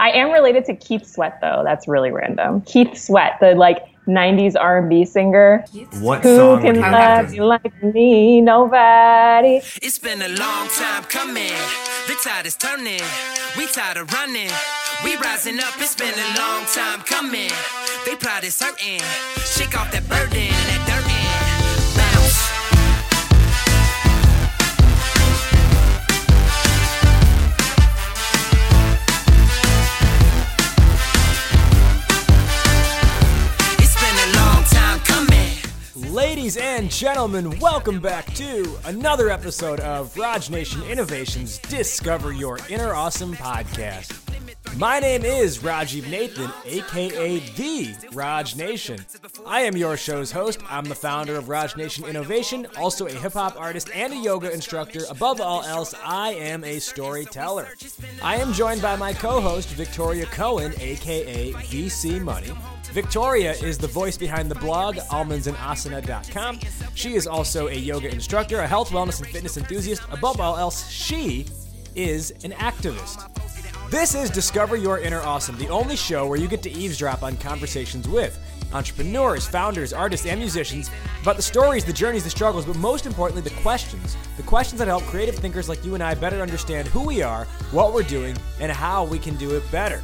I am related to Keith Sweat though. That's really random. Keith Sweat, the like 90s R&B singer. What Who song can love you like me? Nobody. It's been a long time coming. The tide is turning. We tired of running. We rising up. It's been a long time coming. They pride is hurting. Shake off that burden Ladies and gentlemen, welcome back to another episode of Raj Nation Innovations Discover Your Inner Awesome podcast. My name is Rajiv Nathan, aka The Raj Nation. I am your show's host. I'm the founder of Raj Nation Innovation, also a hip hop artist and a yoga instructor. Above all else, I am a storyteller. I am joined by my co host, Victoria Cohen, aka VC Money. Victoria is the voice behind the blog almondsandasana.com. She is also a yoga instructor, a health, wellness, and fitness enthusiast. Above all else, she is an activist. This is Discover Your Inner Awesome, the only show where you get to eavesdrop on conversations with entrepreneurs, founders, artists, and musicians about the stories, the journeys, the struggles, but most importantly, the questions. The questions that help creative thinkers like you and I better understand who we are, what we're doing, and how we can do it better.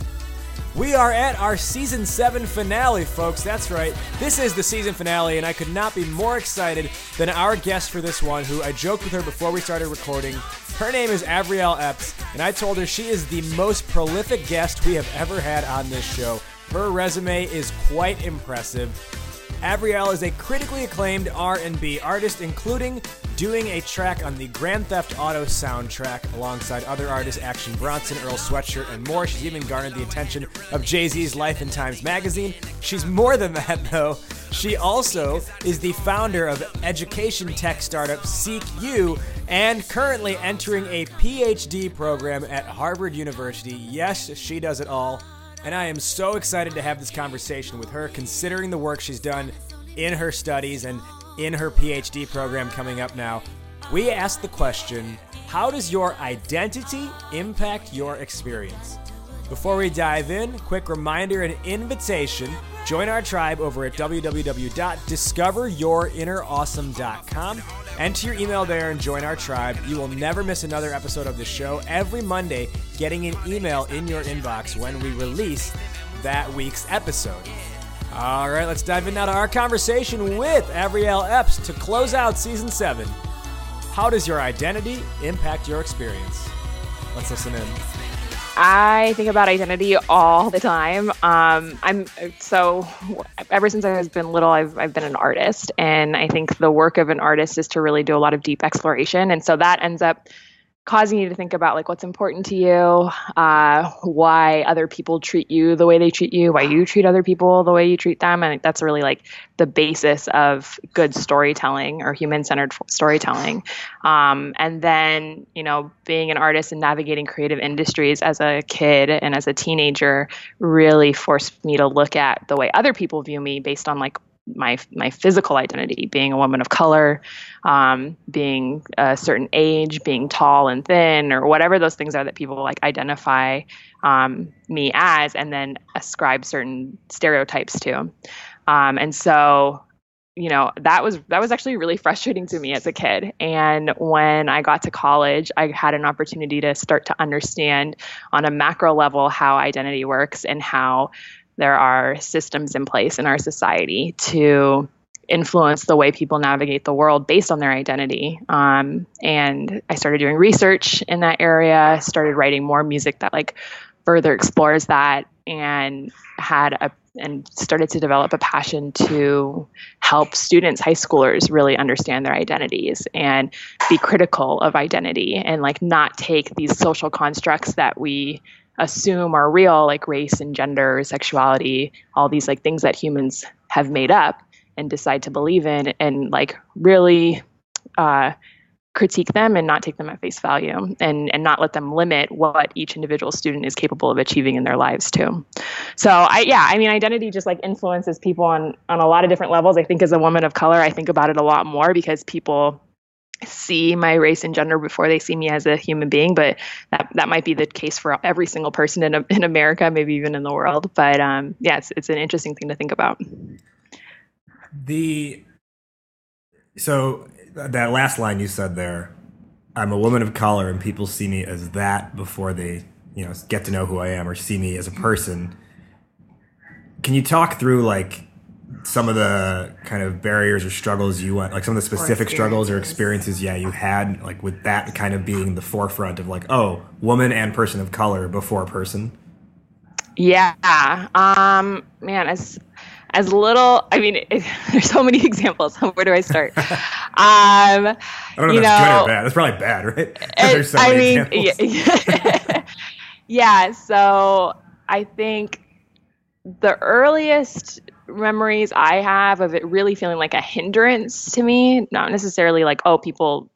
We are at our season 7 finale, folks. That's right. This is the season finale, and I could not be more excited than our guest for this one, who I joked with her before we started recording. Her name is Avriel Epps, and I told her she is the most prolific guest we have ever had on this show. Her resume is quite impressive. Avriel is a critically acclaimed R&B artist, including doing a track on the Grand Theft Auto soundtrack alongside other artists Action Bronson, Earl Sweatshirt, and more. She's even garnered the attention of Jay-Z's Life and Times magazine. She's more than that, though. She also is the founder of education tech startup SeekU and currently entering a PhD program at Harvard University. Yes, she does it all. And I am so excited to have this conversation with her, considering the work she's done in her studies and in her PhD program coming up now. We asked the question How does your identity impact your experience? Before we dive in, quick reminder and invitation join our tribe over at www.discoveryourinnerawesome.com. Enter your email there and join our tribe. You will never miss another episode of the show every Monday, getting an email in your inbox when we release that week's episode. All right, let's dive in now to our conversation with Avriel Epps to close out season seven. How does your identity impact your experience? Let's listen in. I think about identity all the time. Um, I'm so ever since I've been little, I've I've been an artist, and I think the work of an artist is to really do a lot of deep exploration, and so that ends up causing you to think about like what's important to you, uh, why other people treat you the way they treat you, why you treat other people the way you treat them, and that's really like the basis of good storytelling or human-centered storytelling. Um, and then you know, being an artist and navigating creative industries as a kid and as a teenager really forced me to look at the way other people view me based on like my my physical identity, being a woman of color, um, being a certain age, being tall and thin, or whatever those things are that people like identify um, me as, and then ascribe certain stereotypes to. Um, and so, you know, that was that was actually really frustrating to me as a kid. And when I got to college, I had an opportunity to start to understand on a macro level how identity works and how there are systems in place in our society to influence the way people navigate the world based on their identity. Um, and I started doing research in that area, started writing more music that like further explores that, and had a and started to develop a passion to help students, high schoolers, really understand their identities and be critical of identity and like not take these social constructs that we assume are real, like race and gender, sexuality, all these like things that humans have made up and decide to believe in, and like really uh, critique them and not take them at face value, and and not let them limit what each individual student is capable of achieving in their lives too. So I yeah, I mean identity just like influences people on on a lot of different levels. I think as a woman of color, I think about it a lot more because people see my race and gender before they see me as a human being but that that might be the case for every single person in in America maybe even in the world. But um, yeah it's it's an interesting thing to think about. The so that last line you said there I'm a woman of color and people see me as that before they you know get to know who I am or see me as a person. Can you talk through like some of the kind of barriers or struggles you went like some of the specific struggles or experiences. yeah you had like with that kind of being the forefront of like oh woman and person of color before person? Yeah um man as as little i mean it, there's so many examples. Where do i start? Um i don't know if that's know, good or bad. That's probably bad right? It, there's so i mean yeah, yeah so i think the earliest memories I have of it really feeling like a hindrance to me, not necessarily like, oh, people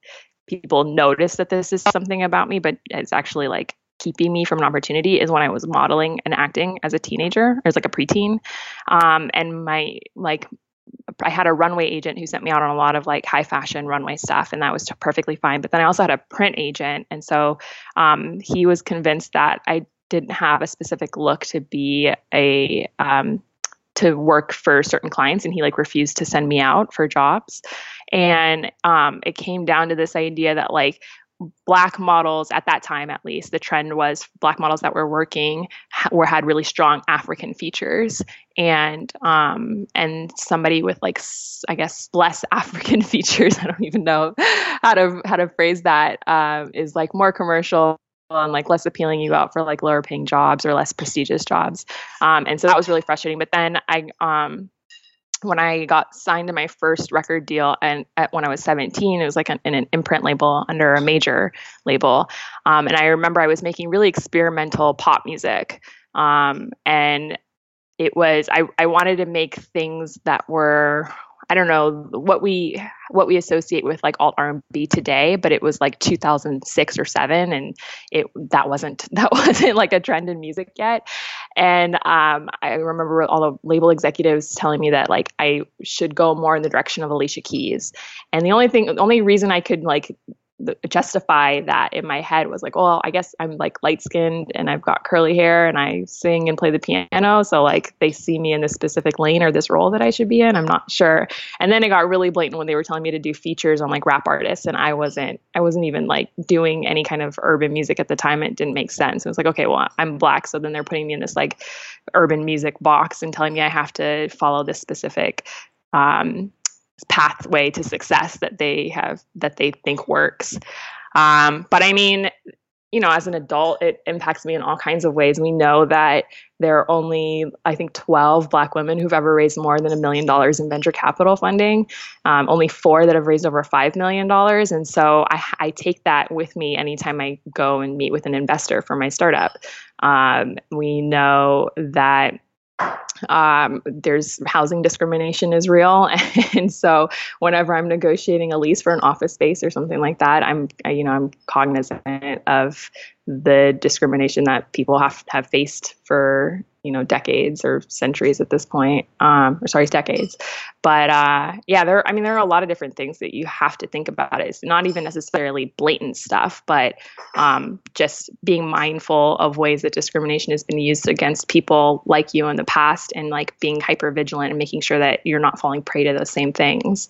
people notice that this is something about me, but it's actually like keeping me from an opportunity is when I was modeling and acting as a teenager, or as like a preteen. Um, and my like I had a runway agent who sent me out on a lot of like high fashion runway stuff, and that was perfectly fine. But then I also had a print agent, and so um, he was convinced that I didn't have a specific look to be a um, to work for certain clients and he like refused to send me out for jobs. And um, it came down to this idea that like black models at that time at least the trend was black models that were working were had really strong african features. And um and somebody with like i guess less african features i don't even know how to how to phrase that um, is like more commercial and like less appealing you out for like lower paying jobs or less prestigious jobs. Um, and so that was really frustrating. But then i um, when i got signed to my first record deal and at, when i was 17 it was like an, in an imprint label under a major label. Um, and i remember i was making really experimental pop music. Um, and it was I, I wanted to make things that were I don't know what we what we associate with like alt R&B today, but it was like 2006 or 7 and it that wasn't that wasn't like a trend in music yet. And um, I remember all the label executives telling me that like I should go more in the direction of Alicia Keys. And the only thing the only reason I could like justify that in my head was like, well, I guess I'm like light skinned and I've got curly hair and I sing and play the piano. So like they see me in this specific lane or this role that I should be in. I'm not sure. And then it got really blatant when they were telling me to do features on like rap artists and I wasn't I wasn't even like doing any kind of urban music at the time. It didn't make sense. It was like, okay, well, I'm black. So then they're putting me in this like urban music box and telling me I have to follow this specific um, pathway to success that they have that they think works. Um, but I mean, you know, as an adult, it impacts me in all kinds of ways. We know that there are only, I think, 12 Black women who've ever raised more than a million dollars in venture capital funding. Um, only four that have raised over $5 million. And so I, I, take that with me anytime I go and meet with an investor for my startup. Um, we know that um, there's housing discrimination is real. And so whenever i'm negotiating a lease for an office space or something like that i'm you know i'm cognizant of the discrimination that people have have faced for you know decades or centuries at this point um, or sorry decades. But uh, yeah there i mean there are a lot of different things that you have to think about. It's not even necessarily blatant stuff but um, just being mindful of ways that discrimination has been used against people like you in the past and like being hyper vigilant and making sure that you're not falling prey to those same things.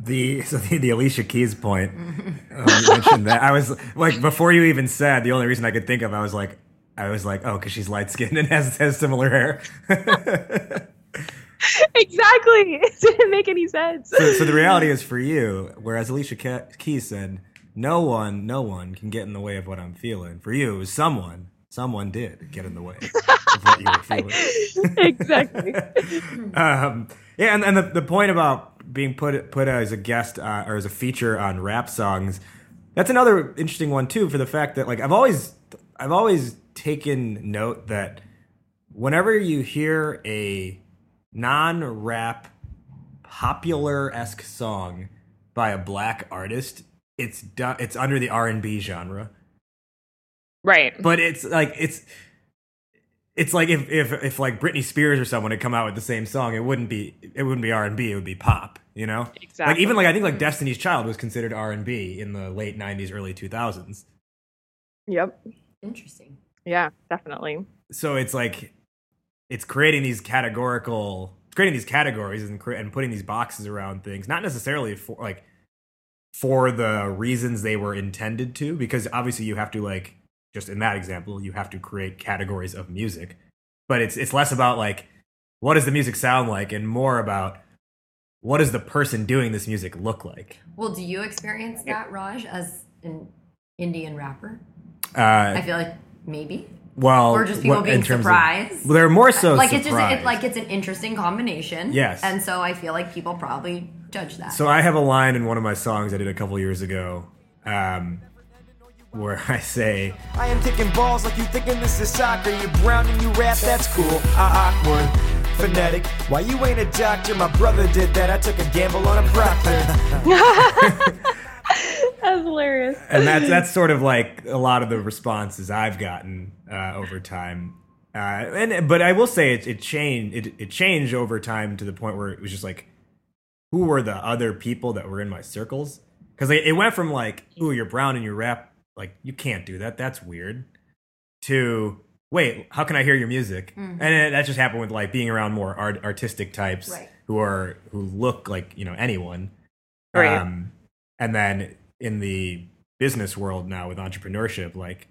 The so the, the Alicia Keys point, um, you mentioned that. I was like before you even said the only reason I could think of I was like I was like oh because she's light skinned and has has similar hair. exactly, it didn't make any sense. So, so, the reality is for you, whereas Alicia Keys said, "No one, no one can get in the way of what I'm feeling." For you, it was someone. Someone did get in the way of what you were feeling. exactly. um, yeah, and, and the, the point about being put put as a guest uh, or as a feature on rap songs. That's another interesting one too, for the fact that like I've always I've always taken note that whenever you hear a non-rap popular esque song by a black artist, it's done. It's under the R and B genre, right? But it's like it's it's like if, if if like Britney Spears or someone had come out with the same song, it wouldn't be it wouldn't be R and B, it would be pop. You know, like Exactly. even like I think like Destiny's Child was considered R and B in the late '90s, early 2000s. Yep. Interesting. Yeah, definitely. So it's like it's creating these categorical, creating these categories and and putting these boxes around things, not necessarily for like for the reasons they were intended to, because obviously you have to like just in that example, you have to create categories of music, but it's it's less about like what does the music sound like and more about what does the person doing this music look like. Well, do you experience that, Raj, as an Indian rapper? Uh, I feel like maybe. well, Or just people what- being in terms of- surprised. well, they're more so like it's just it, like it's an interesting combination. Yes. And so I feel like people probably judge that. So I have a line in one of my songs I did a couple years ago, um, where I say, I am kicking balls like you thinking this is soccer. You brown and you rap, that's cool. Uh, awkward. Phonetic. Why you ain't a doctor? My brother did that. I took a gamble on a proctor. That's hilarious. and that's that's sort of like a lot of the responses I've gotten uh, over time. Uh, and but I will say it, it changed. It, it changed over time to the point where it was just like, who were the other people that were in my circles? Because it, it went from like, ooh, you're brown and you rap, like you can't do that. That's weird. To wait, how can I hear your music? And it, that just happened with like being around more art, artistic types Right. who are who look like you know anyone. Right. Um, and then in the business world now with entrepreneurship, like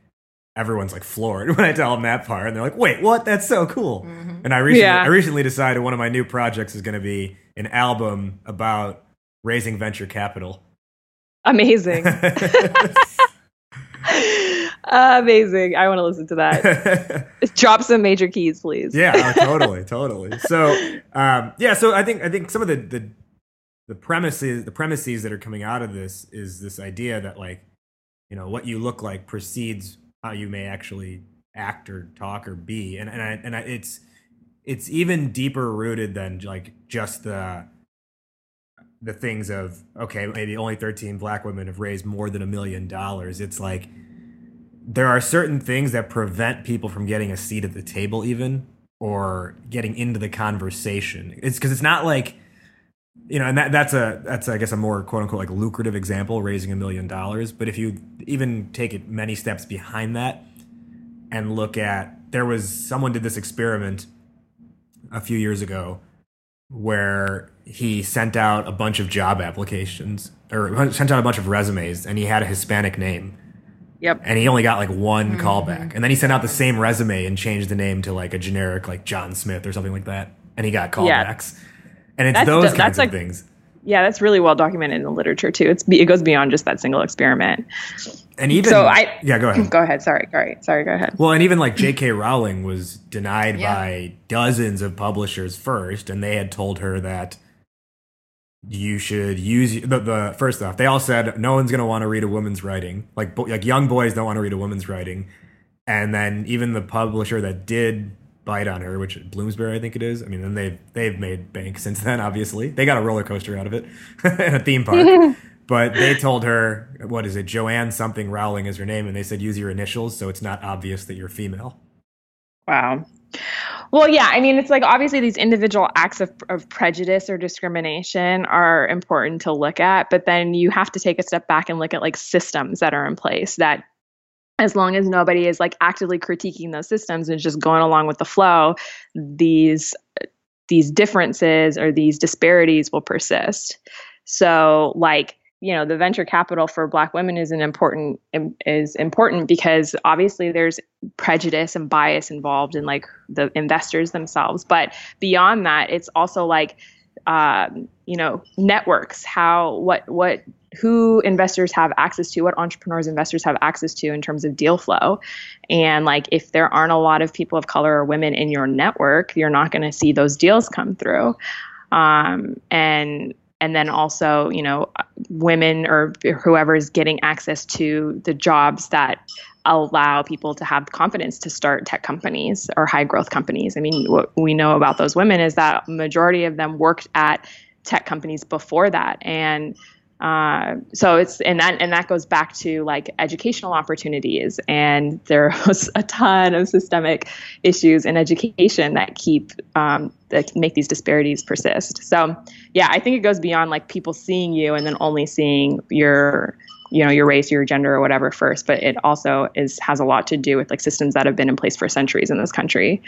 everyone's like floored when I tell them that part, and they're like, "Wait, what? That's so cool!" And I recently, Yeah. I recently decided one of my new projects is going to be an album about raising venture capital. Amazing. Amazing. I want to listen to that. Drop some major keys, please. yeah, oh, totally, totally. So, um, yeah, so I think I think some of the the the premises the premises that are coming out of this is this idea that like you know what you look like precedes how you may actually act or talk or be, and and I, and I, it's it's even deeper rooted than like just the the things of okay maybe only 13 black women have raised more than a million dollars. It's like there are certain things that prevent people from getting a seat at the table even or getting into the conversation. It's because it's not like you know and that, that's a that's i guess a more quote unquote like lucrative example raising a million dollars. But if you even take it many steps behind that and look at there was someone did this experiment a few years ago where he sent out a bunch of job applications or sent out a bunch of resumes and he had a hispanic name. Yep. and he only got like one mm-hmm. callback. And then he sent out the same resume and changed the name to like a generic like john smith or something like that. And he got Yeah. And it's That's those kinds of like- things Yeah, that's really well documented in the literature too. It's it goes beyond just that single experiment. and even So I yeah go ahead Go ahead. Sorry. Sorry. Sorry. Go ahead. Well, and even like J.K. Rowling was denied Yeah. by dozens of publishers first, and they had told her that you should use the, the first off. They all said no one's going to want to read a woman's writing. Like bo- like young boys don't want to read a woman's writing, and then even the publisher that did bite on her, which Bloomsbury I think it is. I mean, then they've they've made bank since then. Obviously, they got a roller coaster out of it and a theme park. But they told her, what is it, Joanne something Rowling is her name, and they said use your initials so it's not obvious that you're female. Wow. Well, yeah, I mean, it's like obviously these individual acts of, of prejudice or discrimination are important to look at, but then you have to take a step back and look at like systems that are in place that as long as nobody is like actively critiquing those systems and just going along with the flow, these these differences or these disparities will persist. So, like, you know, the venture capital for Black women is an important is important because obviously there's prejudice and bias involved in like the investors themselves. But beyond that, it's also like, um, you know, networks. How what what who investors have access to, what entrepreneurs investors have access to in terms of deal flow. And like if there aren't a lot of people of color or women in your network, you're not going to see those deals come through. Um, and and then also, you know, women or whoever is getting access to the jobs that allow people to have confidence to start tech companies or high growth companies. I mean, what we know about those women is that majority of them worked at tech companies before that and Uh, so it's and that and that goes back to like educational opportunities, and there was a ton of systemic issues in education that keep um, that make these disparities persist. So yeah, I think it goes beyond like people seeing you and then only seeing your you know your race your gender or whatever first but it also is has a lot to do with like systems that have been in place for centuries in this country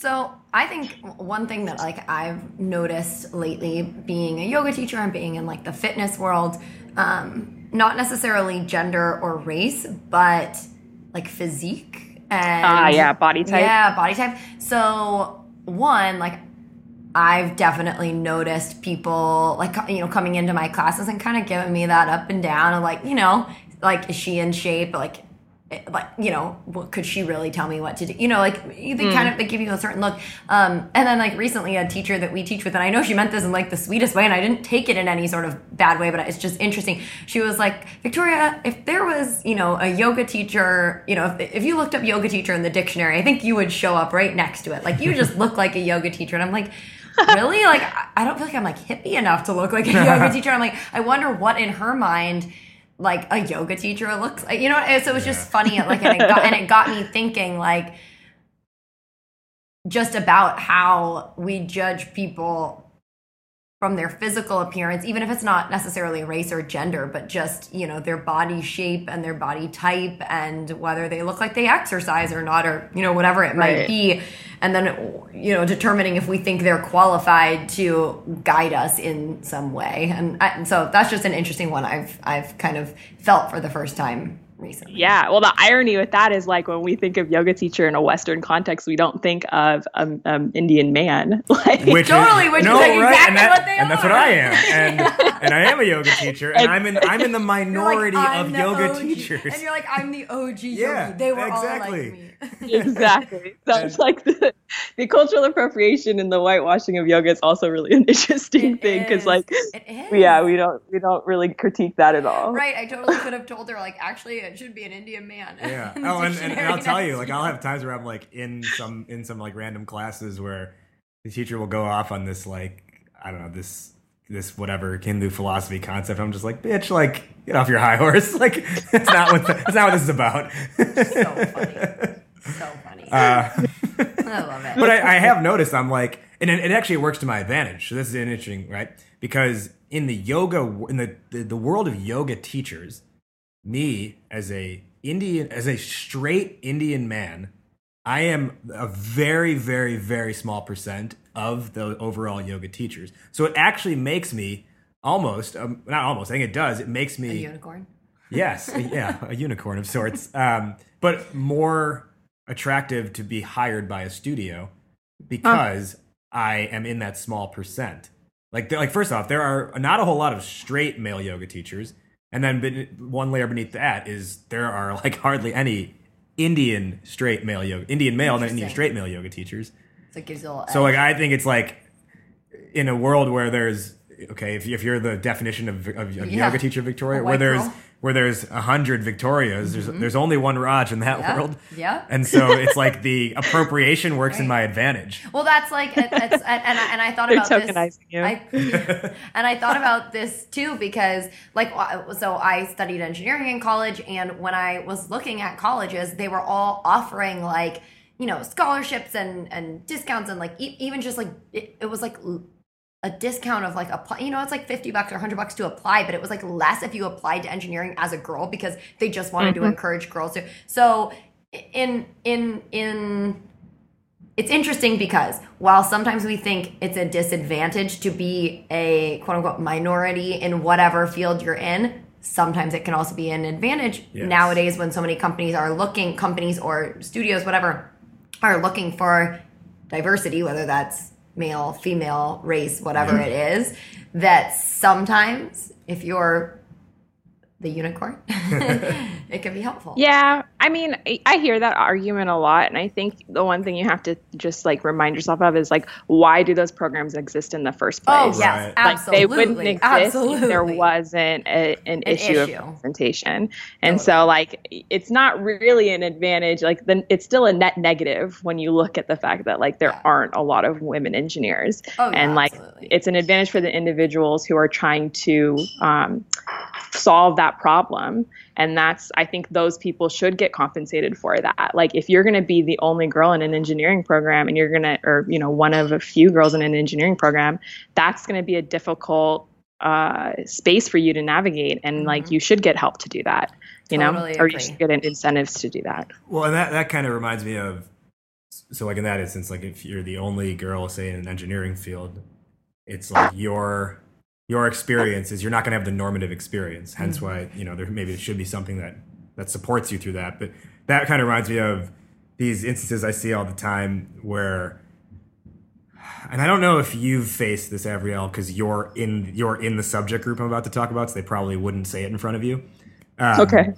So I think one thing that like I've noticed lately, being a yoga teacher and being in like the fitness world, um, not necessarily gender or race, but like physique and ah yeah body type yeah, body type. So one, like I've definitely noticed people like you know coming into my classes and kind of giving me that up and down of like you know like is she in shape? Like eh, like you know what could she really tell me what to do? You know like they kind of they give you a certain look. Um, and then like recently a teacher that we teach with and i know she meant this in like the sweetest way and i didn't take it in any sort of bad way but it's just interesting. She was like victoria if there was you know a yoga teacher you know if, if you looked up yoga teacher in the dictionary i think you would show up right next to it. Like you just look like a yoga teacher. And i'm like really? Like I- don't feel like i'm like hippie enough to look like a yoga teacher. I'm like i wonder what in her mind like a yoga teacher looks like you know so it was just funny like and it, got, and it got me thinking like just about how we judge people from their physical appearance even if it's not necessarily race or gender but just you know their body shape and their body type and whether they look like they exercise or not or you know whatever it might Right. be. And then you know determining if we think they're qualified to guide us in some way. And, I, and so that's just an interesting one i've i've kind of felt for the first time recently Yeah, well, the irony with that is like when we think of yoga teacher in a Western context, we don't think of um, um Indian man. Like, Which Totally, which is, like, exactly and that- what they and that's what. I am, and and I am a yoga teacher, and I'm in I'm in the You're like, minority of the yoga OG." teachers. and you're like i'm the og Yeah, yogi they were exactly. all like me exactly. So it's like the, the cultural appropriation and the whitewashing of yoga is also really an interesting It thing because like It is. yeah, we don't we don't really critique that at all. Right, I totally could have told her like actually it should be an Indian man. Yeah. Oh, and, and, and I'll tell you, like I'll have times where I'm like in some in some like random classes where the teacher will go off on this like I don't know this this whatever Hindu philosophy concept. I'm just like, bitch, like get off your high horse. Like that's not what the, that's not what this is about. so funny. So funny. Uh, I love it. but I, I have noticed I'm like, and it, it actually works to my advantage. So this is interesting, right? Because in the yoga, in the, the the world of yoga teachers, me as a Indian, as a straight Indian man, I am a very, very, very small percent of the overall yoga teachers. So it actually makes me almost, um, not almost, I think it does. It makes a me unicorn. Yes, yeah, a unicorn of sorts. Um, but more attractive to be hired by a studio because I am in that small percent. Like, like first off, there are not a whole lot of straight male yoga teachers, and then one layer beneath that is there are like hardly any Indian straight male yoga, Indian male and Indian straight male yoga teachers. So it gives a So edge. like I think it's like in a world where there's okay if, if you're the definition of, of, of Yeah. yoga teacher Victoria where there's girl. Where there's a hundred Victorias there's there's only one Raj in that Mm-hmm. Yeah. world Yeah. and so it's like the appropriation works in my advantage Well, that's like, it, it's, and, and, I, and I thought They're about this. tokenizing you. I, and I thought about this too because, like, so I studied engineering in college, and when I was looking at colleges, they were all offering like, you know, scholarships and and discounts and like e- even just like it, it was like l- a discount of like apply. You know, it's like fifty bucks or hundred bucks to apply, but it was like less if you applied to engineering as a girl because they just wanted to mm-hmm. encourage girls to. So in in in it's interesting because while sometimes we think it's a disadvantage to be a quote unquote minority in whatever field you're in, sometimes it can also be an advantage Yes. nowadays when so many companies are looking, companies or studios, whatever, are looking for diversity, whether that's male, female, race, whatever it is, that sometimes if you're the unicorn, it can be helpful. Yeah, I mean, I- hear that argument a lot, and I think the one thing you have to just like remind yourself of is like, why do those programs exist in the first place? Oh yes, Right. Like absolutely. they wouldn't exist absolutely. if there wasn't a, an, issue, issue. of representation. And so, like, it's not really an advantage. Like, then it's still a net negative when you look at the fact that like there aren't a lot of women engineers. Oh, yeah, and like, absolutely. it's an advantage for the individuals who are trying to um, solve that problem. And that's, I think those people should get compensated for that. Like, if you're going to be the only girl in an engineering program and you're going to, or, you know, one of a few girls in an engineering program, that's going to be a difficult uh, space for you to navigate. And like, you should get help to do that, you Mm-hmm. Totally know, or you should get incentives to do that. Well, and that, that kind of reminds me of so like in that instance, like if you're the only girl, say in an engineering field, it's like your your experience is you're not going to have the normative experience. Hence, Mm-hmm. why you know there maybe should be something that that supports you through that. But that kind of reminds me of these instances I see all the time where. And I don't know if you've faced this, Avriel, because you're in you're in the subject group I'm about to talk about, so they probably wouldn't say it in front of you. Um, Okay.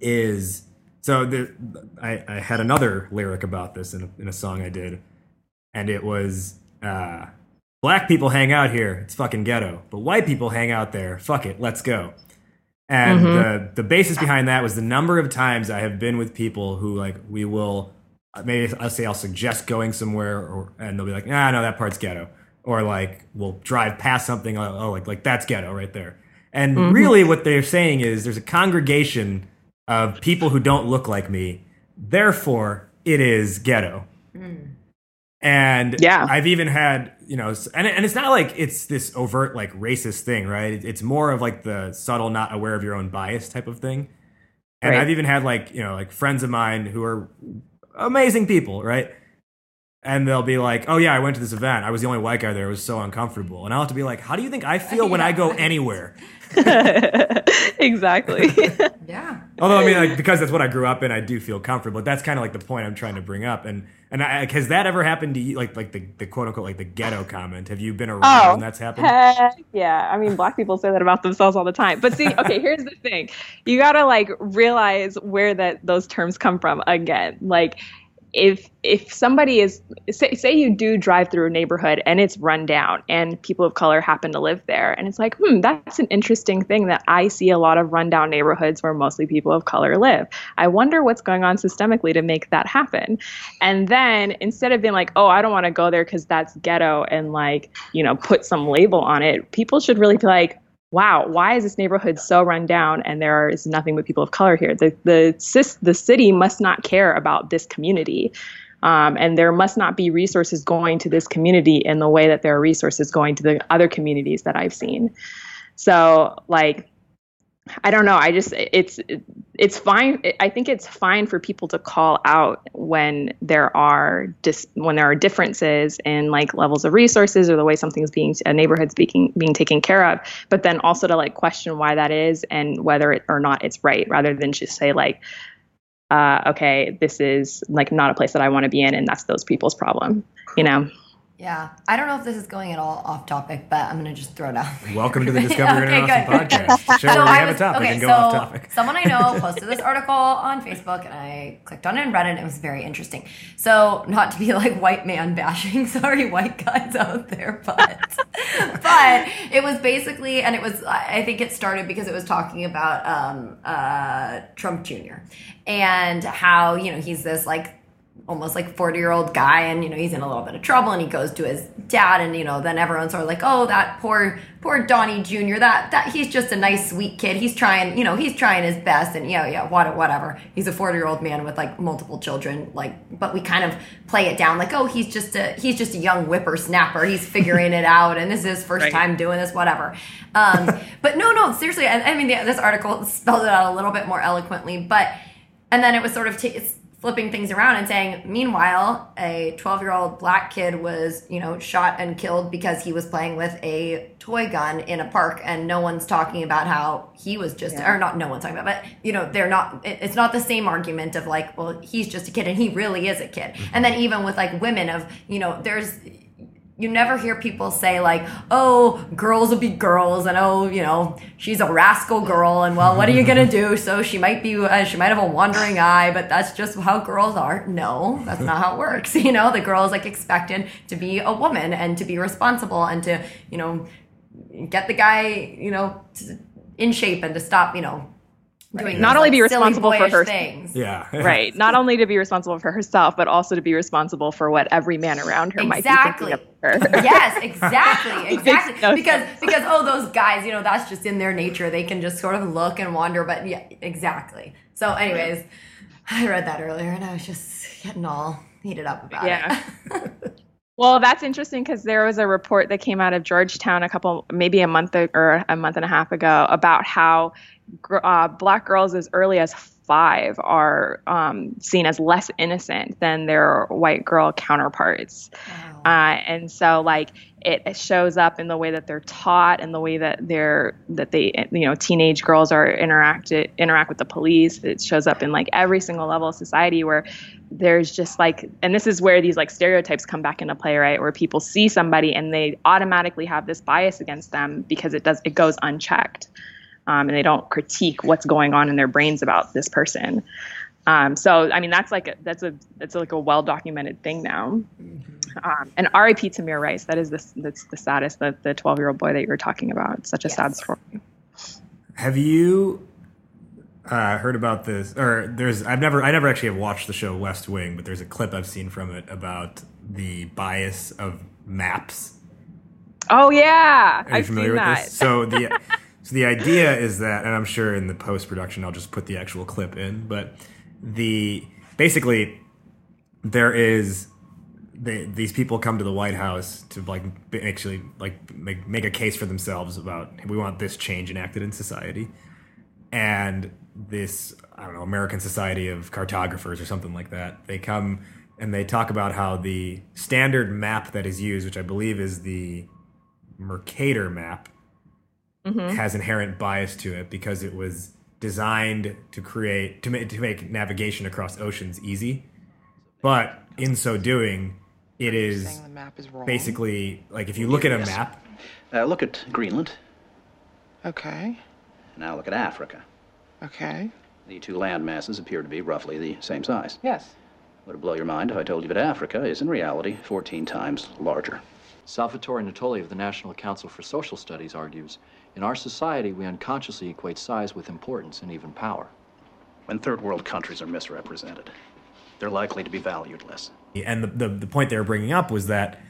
is so the, I, I had another lyric about this in a, in a song I did, and it was uh, black people hang out here, it's fucking ghetto, but white people hang out there, fuck it, let's go. And mm-hmm. the the basis behind that was the number of times I have been with people who like we will maybe I'll say I'll suggest going somewhere, or and they'll be like, nah, no, that part's ghetto, or like we'll drive past something, oh, oh like like that's ghetto right there. And mm-hmm. really, what they're saying is there's a congregation of people who don't look like me, therefore it is ghetto. Mm. And Yeah. I've even had, you know, and, and it's not like it's this overt, like racist thing, right? It's more of like the subtle, not aware of your own bias type of thing. And Right. I've even had like, you know, like friends of mine who are amazing people, right? And they'll be like, oh yeah, I went to this event. I was the only white guy there. It was so uncomfortable. And I'll have to be like, how do you think I feel when I go anywhere? exactly. Yeah. Although I mean, like because that's what I grew up in, I do feel comfortable. But that's kind of like the point I'm trying to bring up. And and I, has that ever happened to you? Like like the, the quote unquote like the ghetto comment. Have you been around Oh, when that's happened? Heck yeah. I mean, black people say that about themselves all the time. But see, okay, here's the thing. You got to like realize where that those terms come from again. Like if if somebody is say, say you do drive through a neighborhood and it's run down and people of color happen to live there and it's like hmm that's an interesting thing that i see a lot of rundown neighborhoods where mostly people of color live. I wonder what's going on systemically to make that happen. And then instead of being like oh i don't want to go there because that's ghetto and like you know put some label on it people should really be like wow, why is this neighborhood so run down and there is nothing but people of color here? The the the city must not care about this community. Um, and there must not be resources going to this community in the way that there are resources going to the other communities that I've seen. So, like, I don't know. I just it's it's fine. I think it's fine for people to call out when there are dis, when there are differences in like levels of resources or the way something's being a neighborhood's being being taken care of. But then also to like question why that is and whether it or not it's right, rather than just say like, uh, okay, this is like not a place that I want to be in, and that's those people's problem. You know. Yeah. I don't know if this is going at all off topic, but I'm going to just throw it out. Welcome to the Discover Your Okay, Awesome good. podcast. So we I have was- a topic okay, and go so off topic. Someone I know posted this article on Facebook, and I clicked on it and read it. And it was very interesting. So, not to be like white man bashing, sorry, white guys out there, but but it was basically, and it was. I think it started because it was talking about um, uh, Trump Jr. and how you know he's this like almost like 40 year old guy and you know he's in a little bit of trouble and he goes to his dad and you know then everyone's sort of like oh that poor poor donnie jr that that he's just a nice sweet kid. He's trying you know he's trying his best and yeah yeah what, whatever. He's a 40 year old man with like multiple children like but we kind of play it down like oh he's just a he's just a young whippersnapper. He's figuring it out and this is his first Right. time doing this whatever. Um but no no seriously I, I mean yeah, this article spelled it out a little bit more eloquently but and then it was sort of t- flipping things around and saying, meanwhile, a 12 year old black kid was, you know, shot and killed because he was playing with a toy gun in a park, and no one's talking about how he was just, or not no one's talking about, but, you know, they're not, it- it's not the same argument of like, well, he's just a kid and he really is a kid. Mm-hmm. And then even with like women, of, you know, there's, you never hear people say like, "Oh, girls will be girls," and "Oh, you know, she's a rascal girl," and well, what are you gonna do? So she might be, uh, she might have a wandering eye, but that's just how girls are. No, that's not how it works. You know, the girl is like expected to be a woman and to be responsible and to, you know, get the guy, you know, to, in shape and to stop, you know, doing Not only like, be responsible for her- things. Yeah. right. Not only to be responsible for herself, but also to be responsible for what every man around her Exactly. might be thinking of her. yes, exactly, exactly. no because because oh, those guys, you know, that's just in their nature. They can just sort of look and wonder. But yeah, exactly. So, anyways, I read that earlier, and I was just getting all heated up about Yeah. it. Well, that's interesting because there was a report that came out of Georgetown a couple, maybe a month or a month and a half ago, about how uh, black girls as early as five are um, seen as less innocent than their white girl counterparts. Uh, and so, like, it shows up in the way that they're taught and the way that they're that they you know teenage girls are interacted interact with the police. It shows up in like every single level of society where there's just like and this is where these like stereotypes come back into play right? Where people see somebody and they automatically have this bias against them because it does it goes unchecked um, and they don't critique what's going on in their brains about this person um, so I mean that's like a, that's a that's like a well documented thing now. Um, and R.I.P. Tamir Rice. That is the that's the saddest. that the twelve year old boy that you were talking about. Such a sad story. Have you uh, heard about this? Or there's I've never I never actually have watched the show West Wing, but there's a clip I've seen from it about the bias of maps. Oh yeah, Are you I've familiar seen with that. this? So the so the idea is that, and I'm sure in the post production I'll just put the actual clip in, but the basically there is they, these people come to the White House to like actually like make, make a case for themselves about we want this change enacted in society, and this I don't know American Society of Cartographers or something like that. They come and they talk about how the standard map that is used, which I believe is the Mercator map, mm-hmm. has inherent bias to it because it was designed to create to make to make navigation across oceans easy, but in so doing, it is the map is wrong. basically like if you look at a Yes. map, Uh, look at Greenland. Okay. Now look at Africa. Okay. The two land masses appear to be roughly the same size. Yes. Would it blow your mind if I told you that Africa is in reality 14 times larger? Salvatore Natoli of the National Council for Social Studies argues in our society, we unconsciously equate size with importance and even power. When third world countries are misrepresented, they're likely to be valued less. and the, the the point they were bringing up was that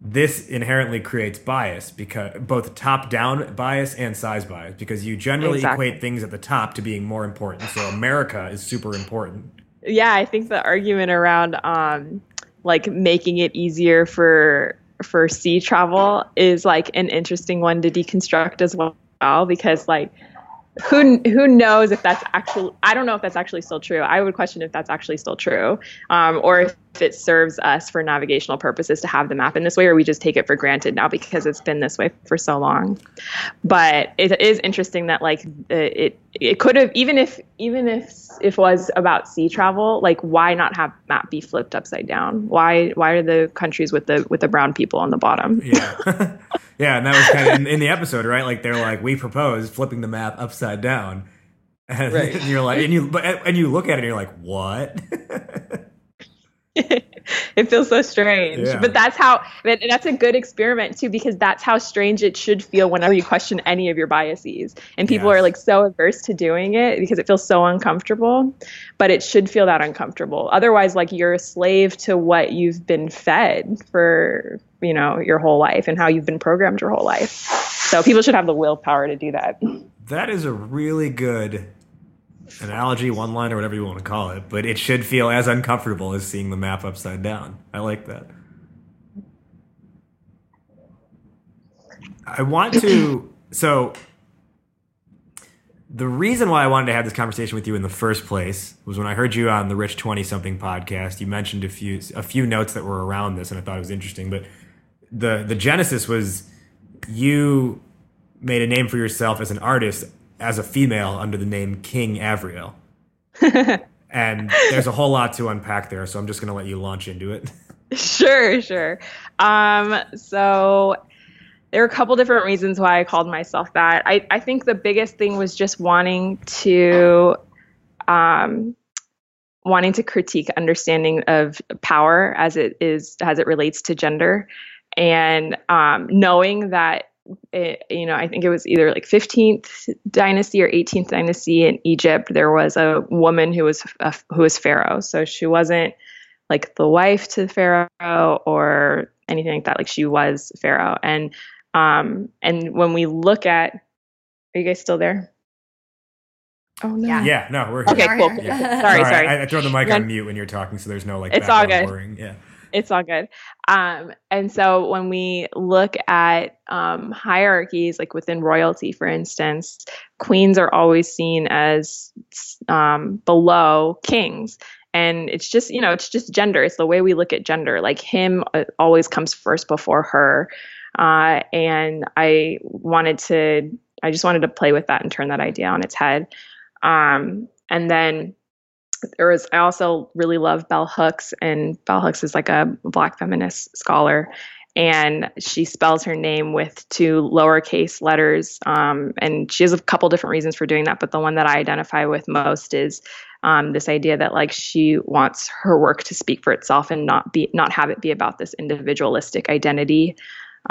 this inherently creates bias because both top down bias and size bias because you generally Exactly. equate things at the top to being more important. So America is super important. yeah, I think the argument around um, like making it easier for for sea travel is like an interesting one to deconstruct as well because like who who knows if that's actually I don't know if that's actually still true. I would question if that's actually still true, um, or if it serves us for navigational purposes to have the map in this way, or we just take it for granted now because it's been this way for so long. But it is interesting that like it it could have even if even if if it was about sea travel, like why not have map be flipped upside down? Why why are the countries with the with the brown people on the bottom? Yeah. yeah, and that was kind of in, in the episode, right? Like they're like, we propose flipping the map upside down. And, Right. you're like, and you, but and you look at it, and you're like, what? it feels so strange. Yeah. but that's how and that's a good experiment too because that's how strange it should feel whenever you question any of your biases. And people Yes. are like so averse to doing it because it feels so uncomfortable but it should feel that uncomfortable. Otherwise like you're a slave to what you've been fed for you know your whole life and how you've been programmed your whole life. So people should have the willpower to do that. That is a really good analogy, one line, or whatever you want to call it, but it should feel as uncomfortable as seeing the map upside down. I like that. I want to. So, the reason why I wanted to have this conversation with you in the first place was when I heard you on the Rich Twenty Something podcast. You mentioned a few a few notes that were around this, and I thought it was interesting. But the the genesis was you made a name for yourself as an artist as a female under the name King Avriel. and there's a whole lot to unpack there, so I'm just going to let you launch into it. Sure, sure. Um, so there are a couple different reasons why I called myself that. I, I think the biggest thing was just wanting to um, wanting to critique understanding of power as it is as it relates to gender and um, knowing that it, you know i think it was either like 15th dynasty or 18th dynasty in egypt there was a woman who was a, who was pharaoh so she wasn't like the wife to the pharaoh or anything like that like she was pharaoh and um and when we look at are you guys still there Oh no. Yeah. Yeah, no, we're here. Okay, cool. cool. Yeah. Sorry, sorry. I, I throw the mic Then- on mute when you're talking, so there's no like. It's all background good. whirring. Yeah. It's all good. Um, and so when we look at um, hierarchies, like within royalty, for instance, queens are always seen as um, below kings. And it's just, you know, it's just gender. It's the way we look at gender. Like him uh, always comes first before her. Uh, and I wanted to, I just wanted to play with that and turn that idea on its head. Um, and then there was I also really love Bell Hooks, and Bell Hooks is like a black feminist scholar, and she spells her name with two lowercase letters, um, and she has a couple different reasons for doing that, but the one that I identify with most is um, this idea that like she wants her work to speak for itself and not be not have it be about this individualistic identity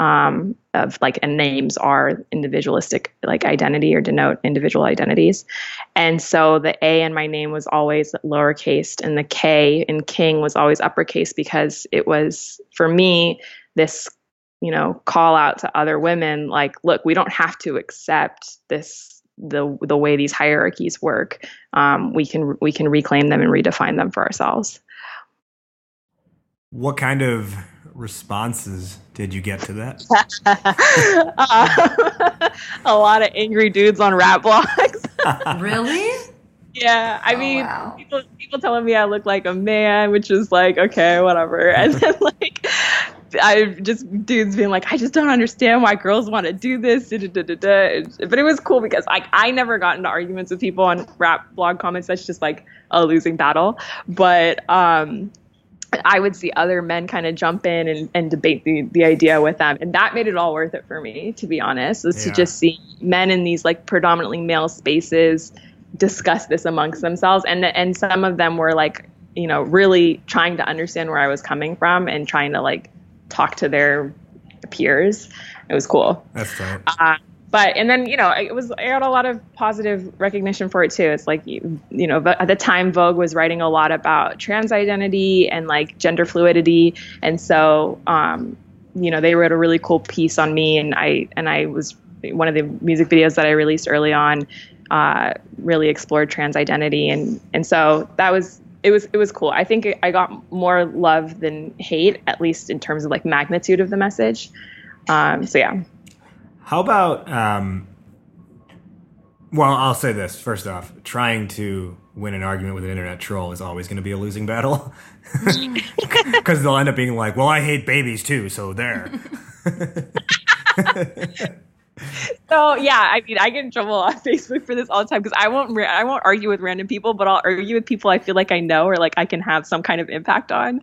um, of like and names are individualistic like identity or denote individual identities. And so the a in my name was always lowercase and the k in king was always uppercase because it was for me this you know call out to other women like look we don't have to accept this the the way these hierarchies work. Um, we can we can reclaim them and redefine them for ourselves. What kind of responses did you get to that? Uh, a lot of angry dudes on rap blogs. really? yeah, I Oh, mean, wow. people people telling me I look like a man, which is like okay, whatever. And then like, I just dudes being like, I just don't understand why girls want to do this. da, da, da, da, da. But it was cool because like I never got into arguments with people on rap blog comments. That's just like a losing battle. But um, I would see other men kind of jump in and, and debate the, the idea with them. And that made it all worth it for me, to be honest, is Yeah. to just see men in these like predominantly male spaces discuss this amongst themselves. And, and some of them were like, you know, really trying to understand where I was coming from and trying to like talk to their peers. It was cool. That's tight. Uh, but and then you know it was I got a lot of positive recognition for it too. It's like you, you know at the time Vogue was writing a lot about trans identity and like gender fluidity, and so um, you know they wrote a really cool piece on me, and I and I was one of the music videos that I released early on uh, really explored trans identity, and and so that was. It was it was cool. I think I got more love than hate, at least in terms of like magnitude of the message. Um, so yeah. How about um well, I'll say this first off, trying to win an argument with an internet troll is always going to be a losing battle. Cuz they'll end up being like, "Well, I hate babies too, so there." So yeah, I mean, I get in trouble on Facebook for this all the time because I won't I won't argue with random people, but I'll argue with people I feel like I know or like I can have some kind of impact on.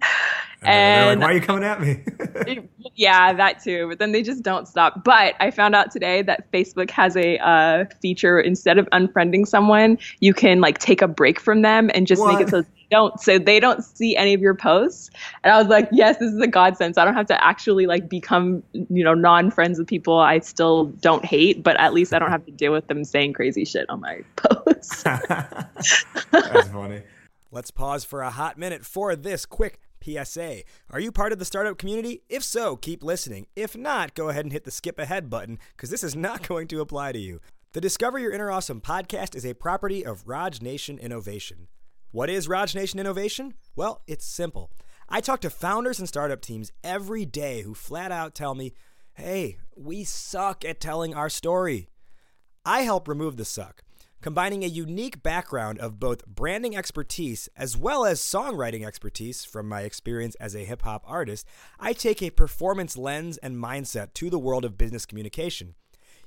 And they're like, "Why are you coming at me?" yeah, that too. But then they just don't stop. But I found out today that Facebook has a uh, feature instead of unfriending someone, you can like take a break from them and just make it so they don't so they don't see any of your posts. And I was like, yes, this is a godsend. So I don't have to actually like become you know non friends with people I still don't hate, but at least I don't have to deal with them saying crazy shit on my posts. That's funny. Let's pause for a hot minute for this quick PSA. Are you part of the startup community? If so, keep listening. If not, go ahead and hit the skip ahead button because this is not going to apply to you. The Discover Your Inner Awesome podcast is a property of Raj Nation Innovation. What is Raj Nation Innovation? Well, it's simple. I talk to founders and startup teams every day who flat out tell me, hey, we suck at telling our story. I help remove the suck, combining a unique background of both branding expertise as well as songwriting expertise from my experience as a hip hop artist. I take a performance lens and mindset to the world of business communication.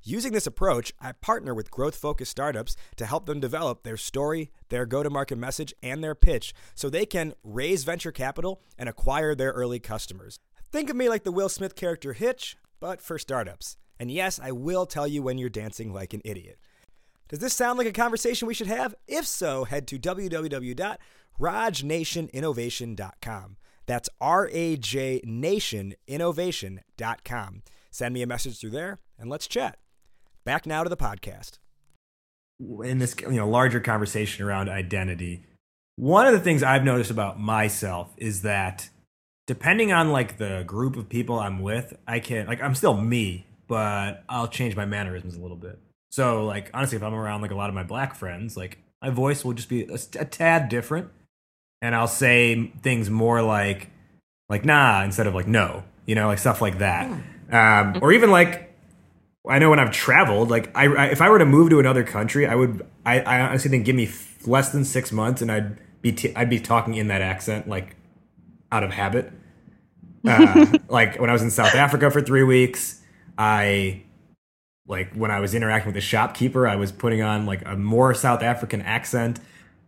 Using this approach, I partner with growth focused startups to help them develop their story, their go to market message, and their pitch so they can raise venture capital and acquire their early customers. Think of me like the Will Smith character Hitch, but for startups. And yes, I will tell you when you're dancing like an idiot. Does this sound like a conversation we should have? If so, head to www.rajnationinnovation.com. That's R A J Nation. Send me a message through there and let's chat. Back now to the podcast. in this you know larger conversation around identity one of the things i've noticed about myself is that depending on like the group of people i'm with i can like i'm still me but i'll change my mannerisms a little bit so like honestly if i'm around like a lot of my black friends like my voice will just be a, a tad different. And i'll say things more like like nah instead of like no you know like stuff like that. Um, or even like I know when I've traveled, like I, I if I were to move to another country, I would I, I honestly think give me f- less than six months, and I'd be t- I'd be talking in that accent like out of habit. Uh, like when I was in South Africa for three weeks, I like when I was interacting with the shopkeeper, I was putting on like a more South African accent.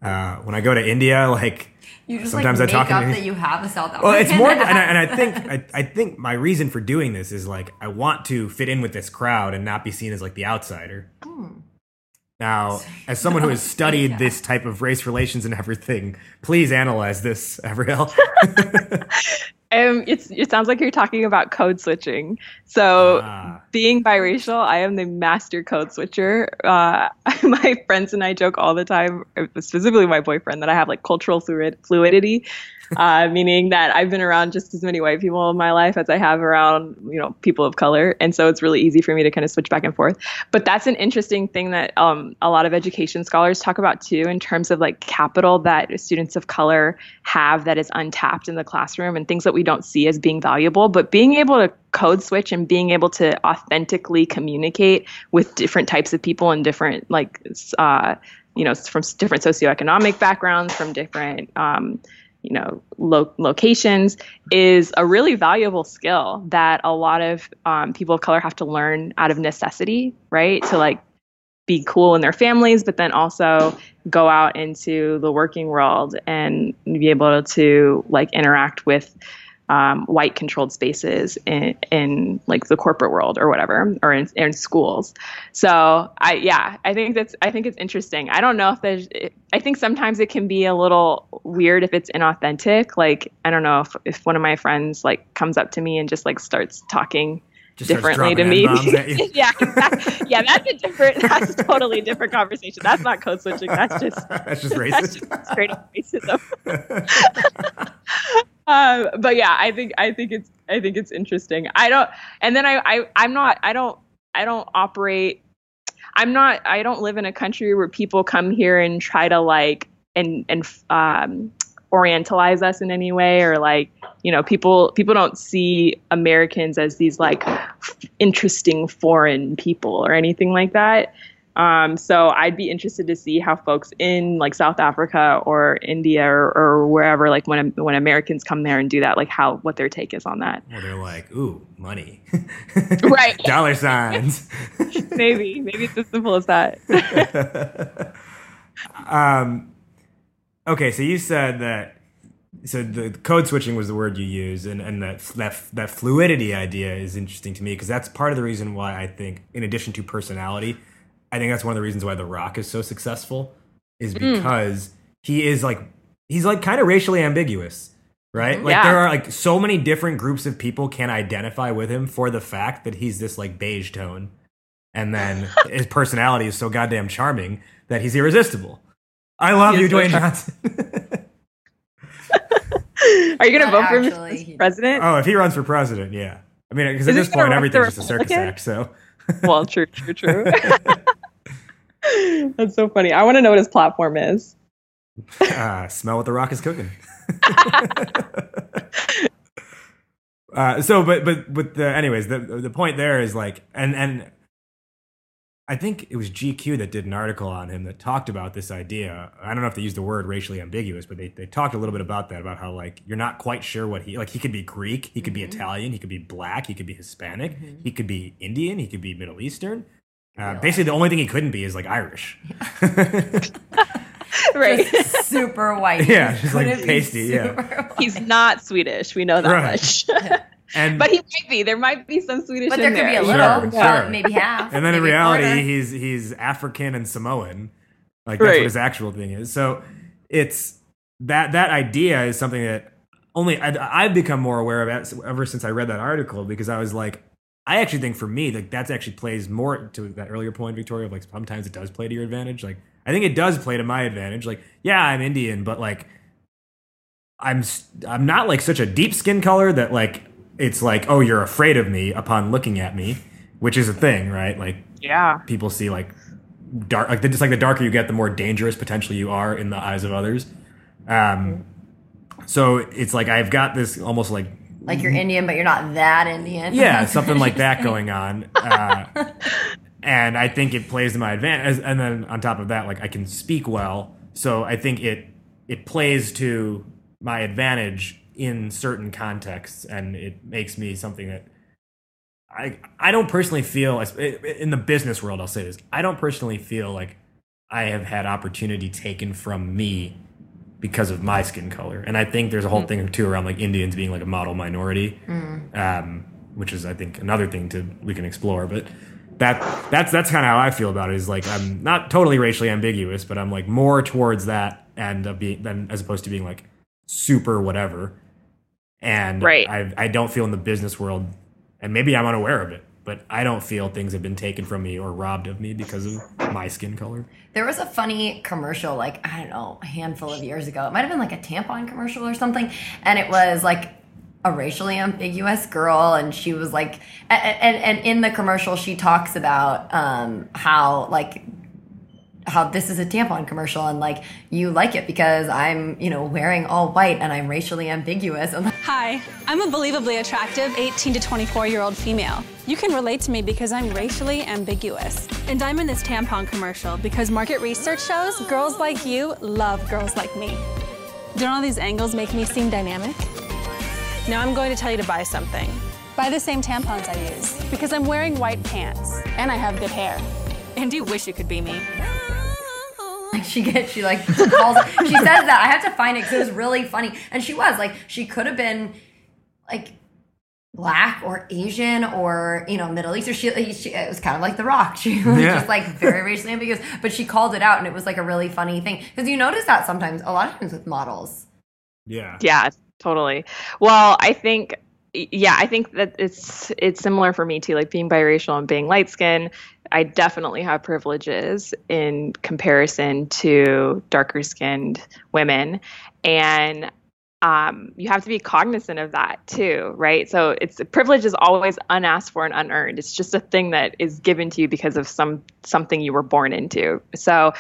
Uh, when I go to India, like You just sometimes like I talk up that you have a South African. well, it's more, and I, and I think I, I think my reason for doing this is like I want to fit in with this crowd and not be seen as like the outsider. Now, as someone who has studied Yeah. this type of race relations and everything, please analyze this, Abrielle. Um, it's it sounds like you're talking about code switching. So Ah. being biracial, I am the master code switcher. Uh, my friends and I joke all the time, specifically my boyfriend, that I have like cultural fluid, fluidity, uh, meaning that I've been around just as many white people in my life as I have around you know people of color, and so it's really easy for me to kind of switch back and forth. But that's an interesting thing that um, a lot of education scholars talk about too, in terms of like capital that students of color have that is untapped in the classroom and things that we don't see as being valuable. But being able to code switch and being able to authentically communicate with different types of people and different like uh, you know from different socioeconomic backgrounds, from different um, you know lo- locations is a really valuable skill that a lot of um, people of color have to learn out of necessity, right? To like be cool in their families, but then also go out into the working world and be able to like interact with um, white controlled spaces in, in like the corporate world or whatever, or in, in schools. So I, yeah, I think that's, I think it's interesting. I don't know if there's, I think sometimes it can be a little weird if it's inauthentic. Like, I don't know if, if one of my friends like comes up to me and just like starts talking Just differently to me. N-bombs at you. yeah, that- yeah, that's a different, that's a totally different conversation. That's not code switching. That's just That's just that's just straight up racism. um, but yeah, I think I think it's I think it's interesting. I don't, and then I, I I'm not I don't I don't operate. I'm not I don't live in a country where people come here and try to like and and um, orientalize us in any way or like you know people people don't see Americans as these like interesting foreign people or anything like that. Um, so I'd be interested to see how folks in like South Africa or India or, or wherever, like when when Americans come there and do that, like how what their take is on that. well, they're like, ooh, money, Right. Dollar signs. maybe maybe it's as simple as that. um, okay, so you said that. So the code switching was the word you used, and, and that that that fluidity idea is interesting to me because that's part of the reason why I think, in addition to personality, I think that's one of the reasons why The Rock is so successful, is mm. because he is like he's like kind of racially ambiguous, right? Like Yeah. there are like so many different groups of people can identify with him for the fact that he's this like beige tone, and then his personality is so goddamn charming that he's irresistible. I love you, Dwayne. Johnson. Are you gonna But vote for him actually, as president? oh, if he runs for president, yeah. I mean, because at Isn't this he gonna point, run everything's just a circus Republican? act. So Well, true, true, true. That's so funny. I want to know what his platform is. uh, smell what the rock is cooking. uh, so, but but but the anyways, the the point there is like, and and I think it was GQ that did an article on him that talked about this idea. I don't know if they used the word racially ambiguous, but they, they talked a little bit about that, about how like you're not quite sure what he like. He could be Greek, he could be Italian, he could be black, he could be Hispanic, he could be Indian, he could be Middle Eastern. Uh, basically, the only thing he couldn't be is like Irish. right. super white. Yeah, just like pasty, yeah. white. He's not Swedish. We know that Right. much. And but he might be. There might be some Swedish But in there could be a little, Sure, well, sure. maybe half. and then in reality, quarter. he's he's African and Samoan. Like that's Right. what his actual thing is. So it's that that idea is something that only I, I've become more aware of ever since I read that article because I was like, I actually think for me like that's actually plays more to that earlier point, Victoria. Of like sometimes it does play to your advantage. Like I think it does play to my advantage. Like yeah, I'm Indian, but like I'm I'm not like such a deep skin color that like it's like oh you're afraid of me upon looking at me, which is a thing, right? Like Yeah. people see like dark like just like the darker you get the more dangerous potentially you are in the eyes of others um so it's like i've got this almost like like you're Indian, but you're not that Indian. yeah something like that going on uh and i think it plays to my advantage and then on top of that like i can speak well so i think it it plays to my advantage in certain contexts and it makes me something that I I don't personally feel in the business world. I'll say this: I don't personally feel like I have had opportunity taken from me because of my skin color, and I think there's a whole thing too around like Indians being like a model minority, um, which is I think another thing to we can explore. But that that's that's kind of how I feel about it. Is like I'm not totally racially ambiguous, but I'm like more towards that end of being than as opposed to being like super whatever. And Right. I I don't feel in the business world and maybe I'm unaware of it, but I don't feel things have been taken from me or robbed of me because of my skin color. There was a funny commercial, like, I don't know, a handful of years ago. It might have been like a tampon commercial or something. And it was like a racially ambiguous girl. And she was like, and, and, and in the commercial, she talks about um, how, like, how this is a tampon commercial and like you like it because I'm, you know, wearing all white and I'm racially ambiguous. Hi, I'm a believably attractive 18 to 24 year old female. You can relate to me because I'm racially ambiguous. And I'm in this tampon commercial because market research shows girls like you love girls like me. Don't all these angles make me seem dynamic? Now I'm going to tell you to buy something. Buy the same tampons I use because I'm wearing white pants and I have good hair. And you wish you could be me. She gets she like calls she says that i have to find it because it was really funny and she was like she could have been like black or asian or you know middle east or she, she it was kind of like the rock she was Yeah. just like very racially ambiguous but she called it out and it was like a really funny thing because you notice that sometimes a lot of times with models Yeah. Yeah, totally. Well, I think yeah, I think that it's it's similar for me too, like being biracial and being light skinned. I definitely have privileges in comparison to darker skinned women. And um, you have to be cognizant of that too, right? So it's privilege is always unasked for and unearned. It's just a thing that is given to you because of some something you were born into. So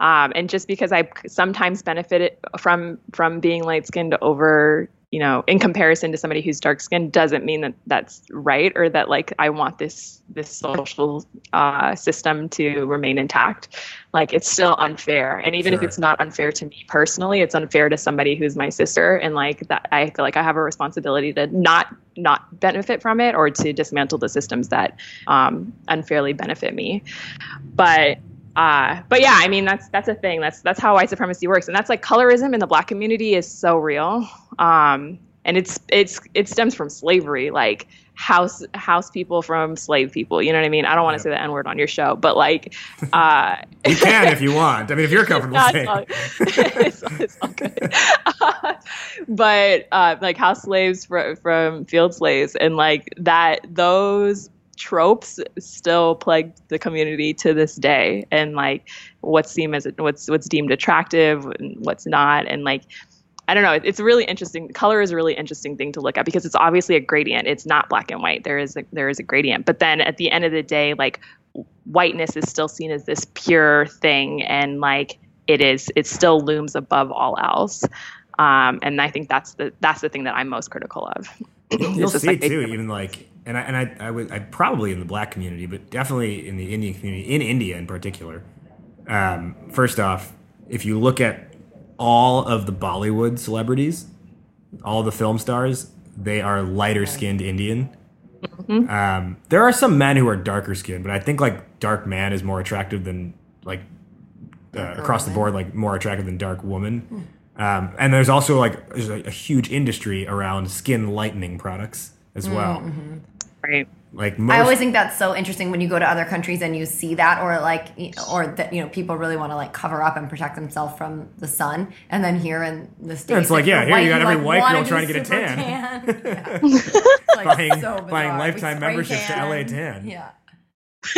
um, and just because I sometimes benefit from from being light skinned over, you know, in comparison to somebody who's dark skinned, doesn't mean that that's right or that like I want this this social uh, system to remain intact. Like it's still unfair, and even if it's not unfair to me personally, it's unfair to somebody who's my sister, and like that I feel like I have a responsibility to not not benefit from it or to dismantle the systems that um, unfairly benefit me. But uh, but yeah, I mean that's that's a thing. That's that's how white supremacy works, and that's like colorism in the black community is so real. Um, and it's it's it stems from slavery, like house house people from slave people. You know what I mean? I don't want to say the n word on your show, but like, uh, You can if you want. I mean, if you're comfortable no, saying. it's, all, it's, it's all good. but uh, like house slaves from, from field slaves, and like that, those tropes still plague the community to this day, and like what's seen as what's what's deemed attractive and what's not, and like. I don't know. It's a really interesting. Color is a really interesting thing to look at because it's obviously a gradient. It's not black and white. There is a, there is a gradient. But then at the end of the day, like whiteness is still seen as this pure thing, and like it is, it still looms above all else. Um, and I think that's the that's the thing that I'm most critical of. You'll see like too, even like, and I and I, I was I probably in the black community, but definitely in the Indian community, in India in particular. Um, first off, if you look at all of the Bollywood celebrities, all the film stars, they are lighter skinned Indian, Um, there are some men who are darker skinned, but I think like dark man is more attractive than like uh, across the board, like more attractive than dark woman. Um, and there's also like there's a, a huge industry around skin lightening products as well. Right. Like most, I always think that's so interesting when you go to other countries and you see that, or like, or that you know, people really want to like cover up and protect themselves from the sun, and then here in the states, it's like, yeah, you're here you got you, every white wanna girl trying to get a super tan. Yeah. Like, buying, so buying lifetime spray memberships to. LA Tan. Yeah,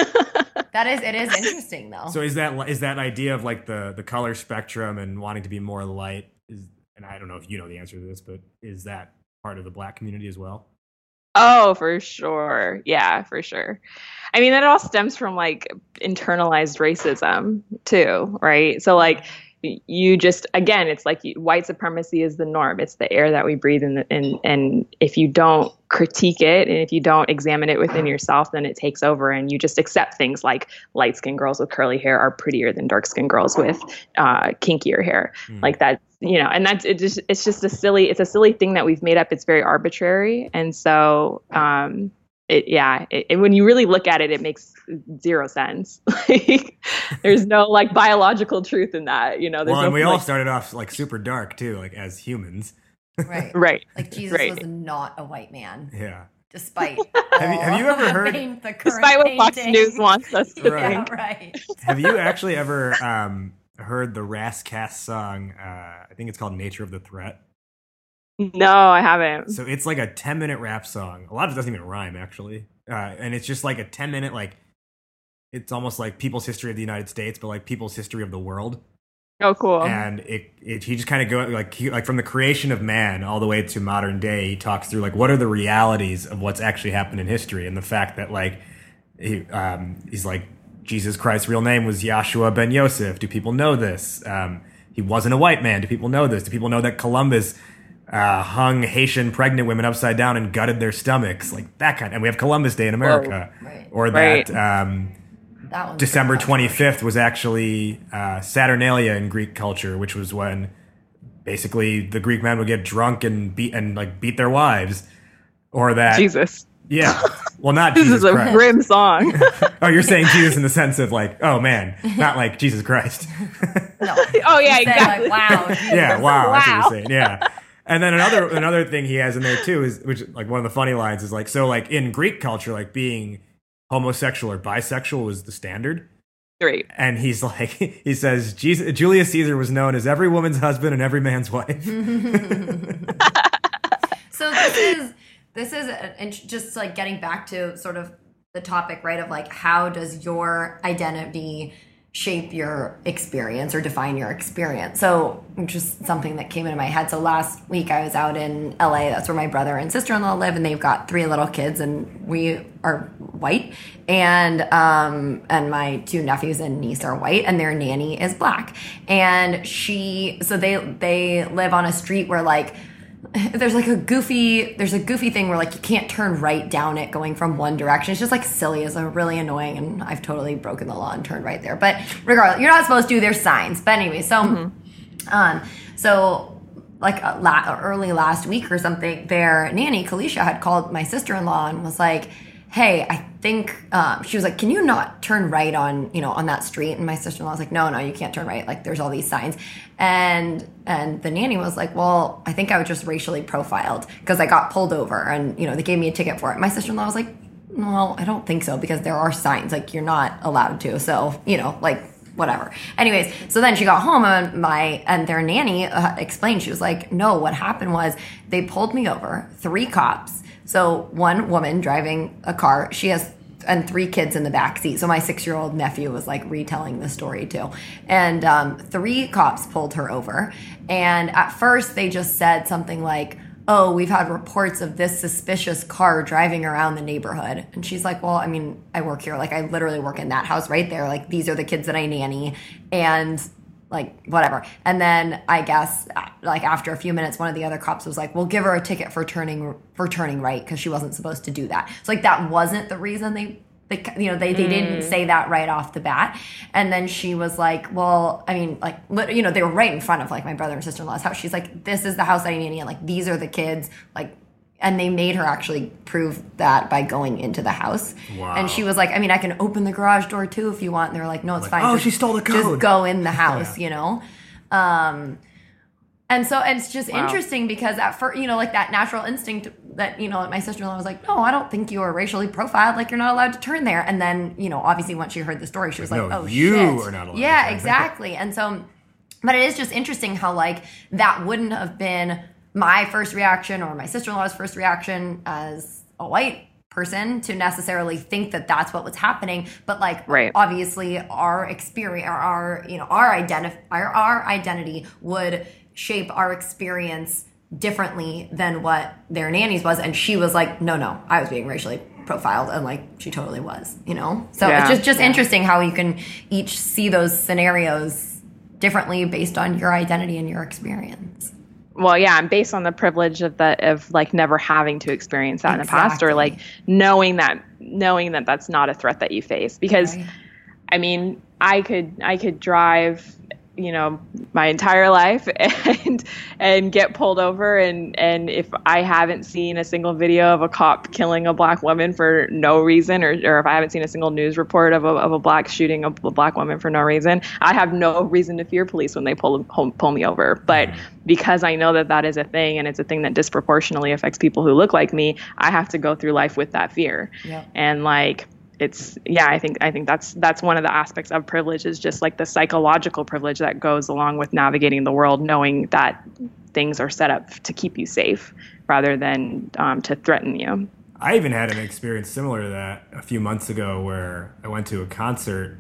that is it is interesting though. So is that is that idea of like the the color spectrum and wanting to be more light is and I don't know if you know the answer to this, but is that part of the black community as well? Oh, for sure. Yeah, for sure. I mean, that all stems from like internalized racism, too, right? So, like, you just again, it's like you- white supremacy is the norm. It's the air that we breathe, and and and if you don't critique it and if you don't examine it within yourself, then it takes over, and you just accept things like light skinned girls with curly hair are prettier than dark skinned girls with uh, kinkier hair, like that. You know, and that's it. Just it's just a silly. It's a silly thing that we've made up. It's very arbitrary, and so um, it yeah. It, and when you really look at it, it makes zero sense. like, there's no like biological truth in that. You know, there's Well, no and we all started off like super dark too, like as humans. right, right. Like Jesus Right. was not a white man, Yeah. despite. Have you- have you ever heard- paint the Despite what Fox. News wants us to Right. think. Yeah, right. Have you actually ever um, heard the Ras Kass song? Uh, I think it's called "Nature of the Threat." No, I haven't. So it's like a ten minute rap song. A lot of it doesn't even rhyme actually, uh, and it's just like a ten minute like. It's almost like people's history of the United States, but like people's history of the world. Oh, cool. and it, it he just kind of go like he, like from the creation of man all the way to modern day he talks through like what are the realities of what's actually happened in history and the fact that like he um he's like jesus christ's real name was yahshua ben yosef do people know this um he wasn't a white man do people know this do people know that columbus uh, hung Haitian pregnant women upside down and gutted their stomachs, like that kind. And we have Columbus Day in America, Right. or that Right. um, That December 25th was actually uh, Saturnalia in Greek culture, which was when basically the Greek men would get drunk and beat and like beat their wives, or that Jesus. Yeah, well not This Jesus is a Christ. grim song. oh, you're saying Jesus in the sense of like, oh man, not like Jesus Christ. No. oh, yeah, Say, exactly. like, wow. yeah, wow, that's what you're saying. Yeah. And then another another thing he has in there too is which like one of the funny lines is like so like in Greek culture like being homosexual or bisexual was the standard. Great. and he's like he says Jesus, Julius Caesar was known as every woman's husband and every man's wife. So this is this is and just like getting back to sort of the topic, right? Of like how does your identity shape your experience or define your experience? So just something that came into my head. So last week I was out in LA. That's where my brother and sister in law live, and they've got three little kids, and we are white, and um and my two nephews and niece are white, and their nanny is black, and she so they they live on a street where like there's like a goofy there's a goofy thing where like you can't turn right down it going from one direction. It's just like silly. It's a really annoying and i've totally broken the law and turned right there. But regardless you're not supposed to there's signs. But anyway so um so like uh, la- early last week or something their nanny kalisha had called my sister-in-law and was like hey i think um, she was like can you not turn right on you know on that street? And my sister-in-law was like no no you can't turn right. Like there's all these signs. And and the nanny was like well i think i was just racially profiled because i got pulled over and you know they gave me a ticket for it. My sister-in-law was like well i don't think so because there are signs. Like you're not allowed to. So you know like whatever. Anyways, so then she got home and my and their nanny uh, explained. She was like, "No, what happened was they pulled me over. Three cops. So one woman driving a car. She has." And three kids in the back seat. So my six-year-old nephew was like retelling the story too. And um, three cops pulled her over. And at first, they just said something like, oh, we've had reports of this suspicious car driving around the neighborhood. And she's like, well, I mean, I work here. Like, I literally work in that house right there. Like, these are the kids that I nanny. And like whatever and then i guess like after a few minutes one of the other cops was like we'll give her a ticket for turning for turning right because she wasn't supposed to do that so like that wasn't the reason they they you know they, they didn't say that right off the bat and then she was like well i mean like you know they were right in front of like my brother and sister-in-law's house she's like this is the house that i nanny and like these are the kids like and they made her actually prove that by going into the house. Wow. And she was like, I mean, I can open the garage door too if you want. And they're like, no, it's Like, fine. oh, Just- she stole the code. Just go in the house, you know? Um, and so and it's just Wow. interesting because at first, you know, like that natural instinct that, you know, my sister-in-law was like, no, I don't think you are racially profiled. Like you're not allowed to turn there. And then, you know, obviously once she heard the story, she was like, No, oh, you shit. are not allowed to Yeah, turn there. exactly. And so, but it is just interesting how like that wouldn't have been my first reaction or my sister-in-law's first reaction as a white person to necessarily think that that's what was happening but like Right. obviously our experience our, our you know our identity our, our identity would shape our experience differently than what their nannies was and she was like no no i was being racially profiled and like she totally was you know so Yeah. it's just just Yeah. interesting how you can each see those scenarios differently based on your identity and your experience well yeah and based on the privilege of the of like never having to experience that in the past or like knowing that knowing that that's not a threat that you face because Right. i mean i could i could drive you know my entire life and and get pulled over. And and if i haven't seen a single video of a cop killing a black woman for no reason or, or if i haven't seen a single news report of a, of a black shooting a, black woman for no reason i have no reason to fear police when they pull pull, me over. But mm-hmm. because i know that that is a thing and it's a thing that disproportionately affects people who look like me i have to go through life with that fear. Yep. and like it's yeah i think i think that's that's one of the aspects of privilege is just like the psychological privilege that goes along with navigating the world knowing that things are set up to keep you safe rather than um, to threaten you I even had an experience similar to that a few months ago where I went to a concert.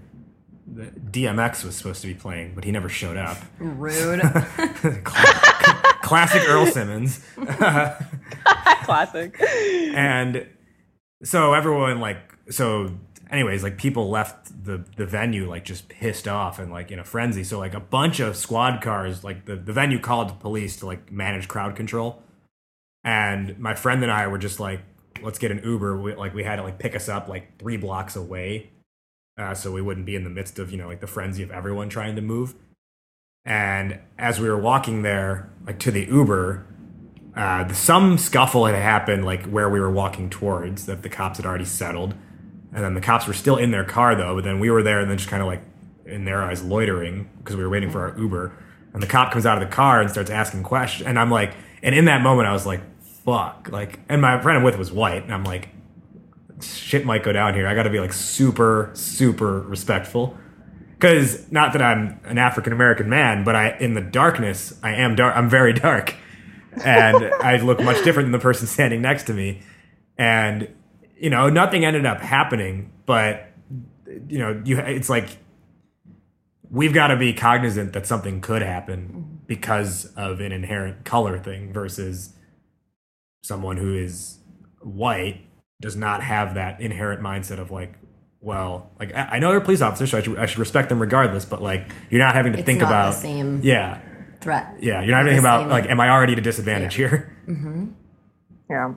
that DMX was supposed to be playing, but he never showed up. rude Cla- Classic Earl Simmons. classic and so everyone like so anyways like people left the the venue like just pissed off and like in a frenzy. So like a bunch of squad cars like the, the venue called the police to like manage crowd control. And my friend and i were just like let's get an uber. We, like we had to like pick us up like three blocks away uh, so we wouldn't be in the midst of you know like the frenzy of everyone trying to move. And as we were walking there like to the uber uh, some scuffle had happened like where we were walking towards that the cops had already settled and then the cops were still in their car though but then we were there and then just kind of like in their eyes loitering because we were waiting for our uber. And the cop comes out of the car and starts asking questions and i'm like and in that moment i was like fuck like and my friend I'm with was white and i'm like shit might go down here. I gotta be like super super respectful. Because not that i'm an african american man but i in the darkness i am dark i'm very dark. And I look much different than the person standing next to me. And you know, nothing ended up happening, but you know, you it's like we've got to be cognizant that something could happen because of an inherent color thing versus someone who is white does not have that inherent mindset of like well like i I know they're police officers so I should, I should respect them regardless but like you're not having to It's think not the about same. yeah threat yeah, you're not The thinking about like, am I already at a disadvantage here? Mm-hmm. yeah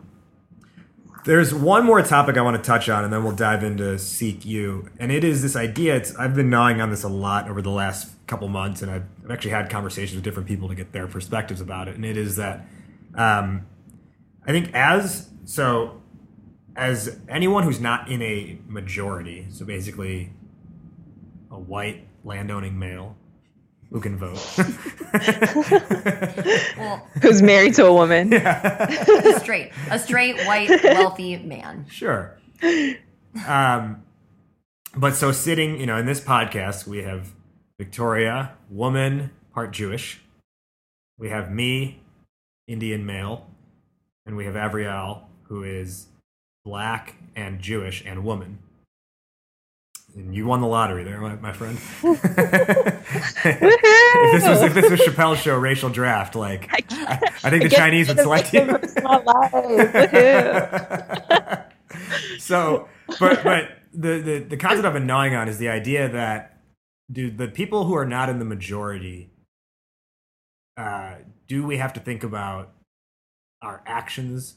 There's one more topic I want to touch on, and then we'll dive into Seek You. And it is this idea. It's I've been gnawing on this a lot over the last couple months, and I've, I've actually had conversations with different people to get their perspectives about it. And it is that um, I think as so as anyone who's not in a majority, so basically a white landowning male who can vote. well who's married to a woman a straight a straight white wealthy man Sure. Um, but so sitting, you know, in this podcast, we have Victoria, woman, part Jewish. We have me, Indian male, and we have Avriel, who is black and Jewish and woman. And you won the lottery there, my, my friend. if this was if this was Chappelle's show, racial draft, like I, I think the Chinese would select you. so but but the, the the concept I've been gnawing on is the idea that do the people who are not in the majority uh, do we have to think about our actions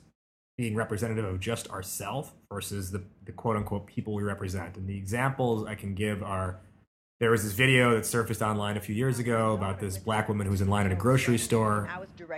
being representative of just ourselves versus the, the quote unquote people we represent and the examples I can give are there was this video that surfaced online a few years ago about this black woman who was in line at a grocery store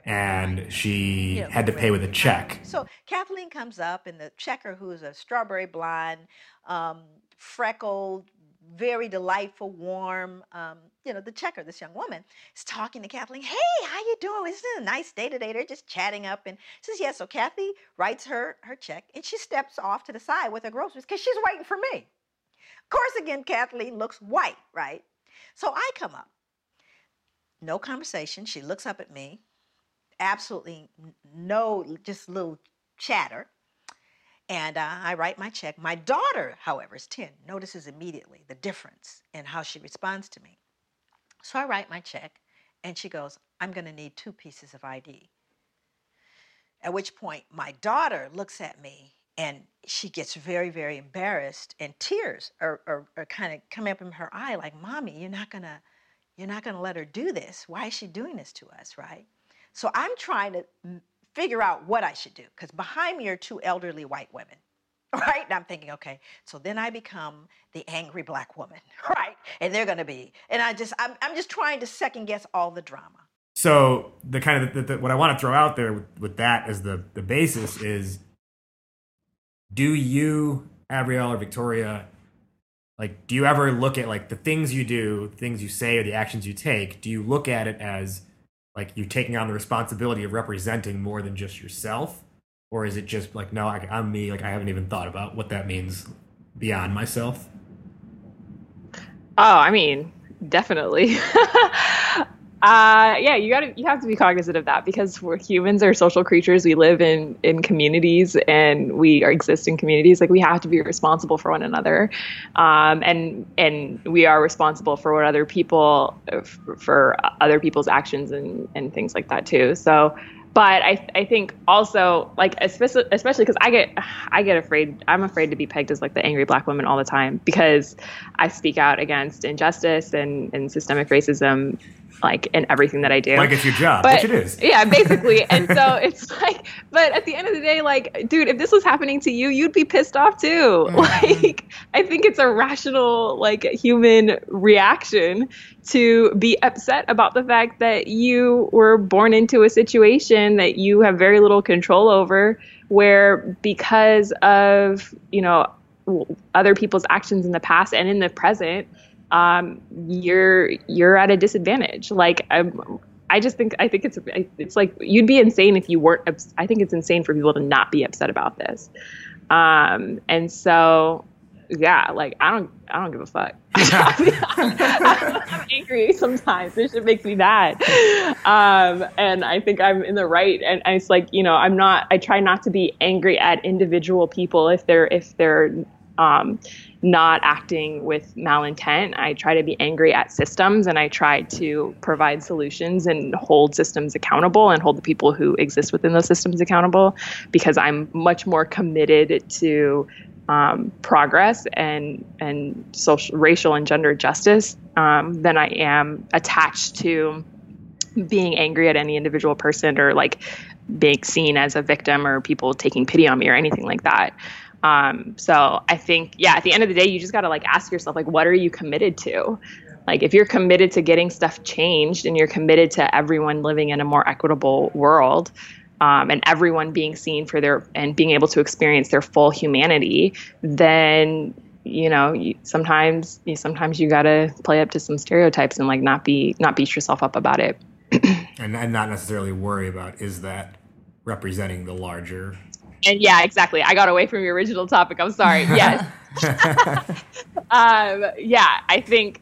and she had to pay with a check. So Kathleen comes up, and the checker, who is a strawberry blonde, um, freckled, very delightful, warm, um, you know, the checker, this young woman, is talking to Kathleen. Hey, how you doing? Isn't it a nice day today? They're just chatting up, and says, yeah. So Kathy writes her her check, and she steps off to the side with her groceries because she's waiting for me. Of course, again, Kathleen looks white, right? So I come up. No conversation. She looks up at me. Absolutely no, just little chatter. And uh, I write my check. My daughter, however, is 10, notices immediately the difference in how she responds to me. So I write my check, and she goes, I'm going to need two pieces of ID. At which point, my daughter looks at me and she gets very, very embarrassed, and tears are, are, are kind of coming up in her eye, like, Mommy, you're not going to. You're not going to let her do this. Why is she doing this to us, right? So I'm trying to figure out what I should do because behind me are two elderly white women, right? And I'm thinking, okay, so then I become the angry black woman, right? And they're going to be, and I just, I'm, I'm just trying to second guess all the drama. So the kind of the, the, what I want to throw out there with, with that as the the basis is, do you, Abrielle or Victoria, like, do you ever look at like the things you do, things you say, or the actions you take? Do you look at it as like you're taking on the responsibility of representing more than just yourself or is it just like no I, i'm me like i haven't even thought about what that means beyond myself? Oh i mean definitely. Uh, yeah you gotta you have to be cognizant of that because we're humans are social creatures we live in in communities and we are, exist in communities. Like we have to be responsible for one another. Um, and and we are responsible for what other people for other people's actions and and things like that too. So but I, I think also like especially especially because I get I get afraid I'm afraid to be pegged as like the angry black woman all the time because I speak out against injustice and, and systemic racism like in everything that I do. Like it's your job, but, which it is. Yeah, basically. and so it's like, but at the end of the day, like, dude, if this was happening to you, you'd be pissed off too. Mm-hmm. Like, I think it's a rational, like, human reaction to be upset about the fact that you were born into a situation that you have very little control over, where because of, you know, other people's actions in the past and in the present, um, you're you're at a disadvantage. Like I'm, I just think I think it's it's like you'd be insane if you weren't. I think it's insane for people to not be upset about this. Um, and so yeah, like I don't I don't give a fuck. I'm angry sometimes. This shit makes me mad. Um, and I think I'm in the right. And it's like you know I'm not. I try not to be angry at individual people if they're if they're um, not acting with malintent. I try to be angry at systems and I try to provide solutions and hold systems accountable and hold the people who exist within those systems accountable because I'm much more committed to um, progress and and social, racial and gender justice um, than I am attached to being angry at any individual person or like being seen as a victim or people taking pity on me or anything like that. Um, so I think, yeah, at the end of the day, you just got to like ask yourself, like, what are you committed to? Like, if you're committed to getting stuff changed and you're committed to everyone living in a more equitable world, um, and everyone being seen for their and being able to experience their full humanity, then you know you, sometimes you, sometimes you got to play up to some stereotypes and like not be not beat yourself up about it, and, and not necessarily worry about is that representing the larger and yeah, exactly. I got away from your original topic. I'm sorry. Yes. um, yeah, I think.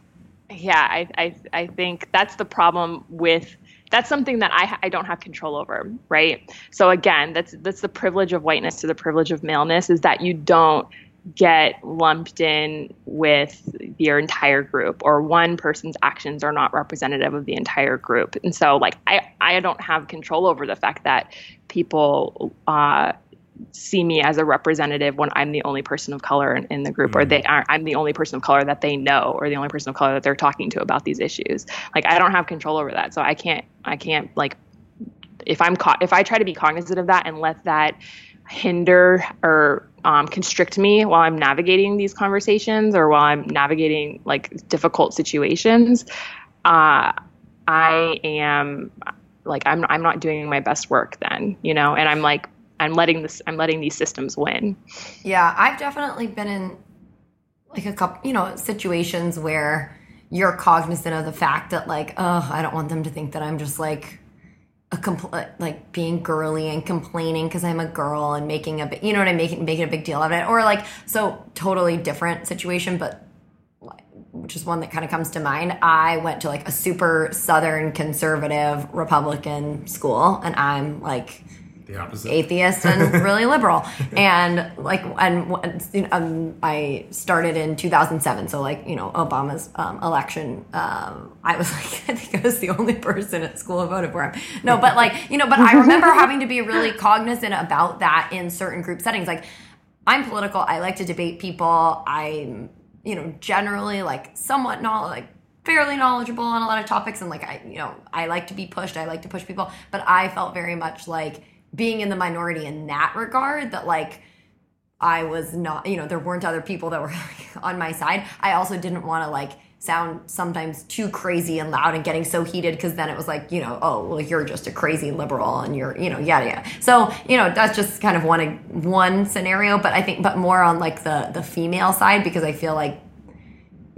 Yeah, I, I I think that's the problem with that's something that I I don't have control over, right? So again, that's that's the privilege of whiteness to the privilege of maleness is that you don't get lumped in with your entire group or one person's actions are not representative of the entire group and so like i i don't have control over the fact that people uh see me as a representative when I'm the only person of color in, in the group, mm-hmm. or they are I'm the only person of color that they know, or the only person of color that they're talking to about these issues. Like I don't have control over that, so I can't I can't like if I'm caught if I try to be cognizant of that and let that hinder or um, constrict me while I'm navigating these conversations or while I'm navigating like difficult situations, uh, I am like I'm I'm not doing my best work then, you know, and I'm like I'm letting this I'm letting these systems win. Yeah, I've definitely been in like a couple, you know, situations where you're cognizant of the fact that like, oh, I don't want them to think that I'm just like a compl- like being girly and complaining because I'm a girl and making a you know what I'm making making a big deal of it, or like so totally different situation, but which is one that kind of comes to mind. I went to like a super southern conservative Republican school, and I'm like the opposite. atheist and really liberal. And like and you know, um, i started in 2007 so like you know obama's um, election um, i was like i think i was the only person at school who voted for him. No but like you know but i remember having to be really cognizant about that in certain group settings. Like i'm political. I like to debate people. I'm you know generally like somewhat not like fairly knowledgeable on a lot of topics. And like i you know i like to be pushed. I like to push people. But i felt very much like being in the minority in that regard that like I was not, you know, there weren't other people that were on my side. I also didn't want to like sound sometimes too crazy and loud and getting so heated because then it was like, you know, oh, well, you're just a crazy liberal and you're, you know, yada yada. So, you know, that's just kind of one one scenario, but I think, but more on like the the female side because I feel like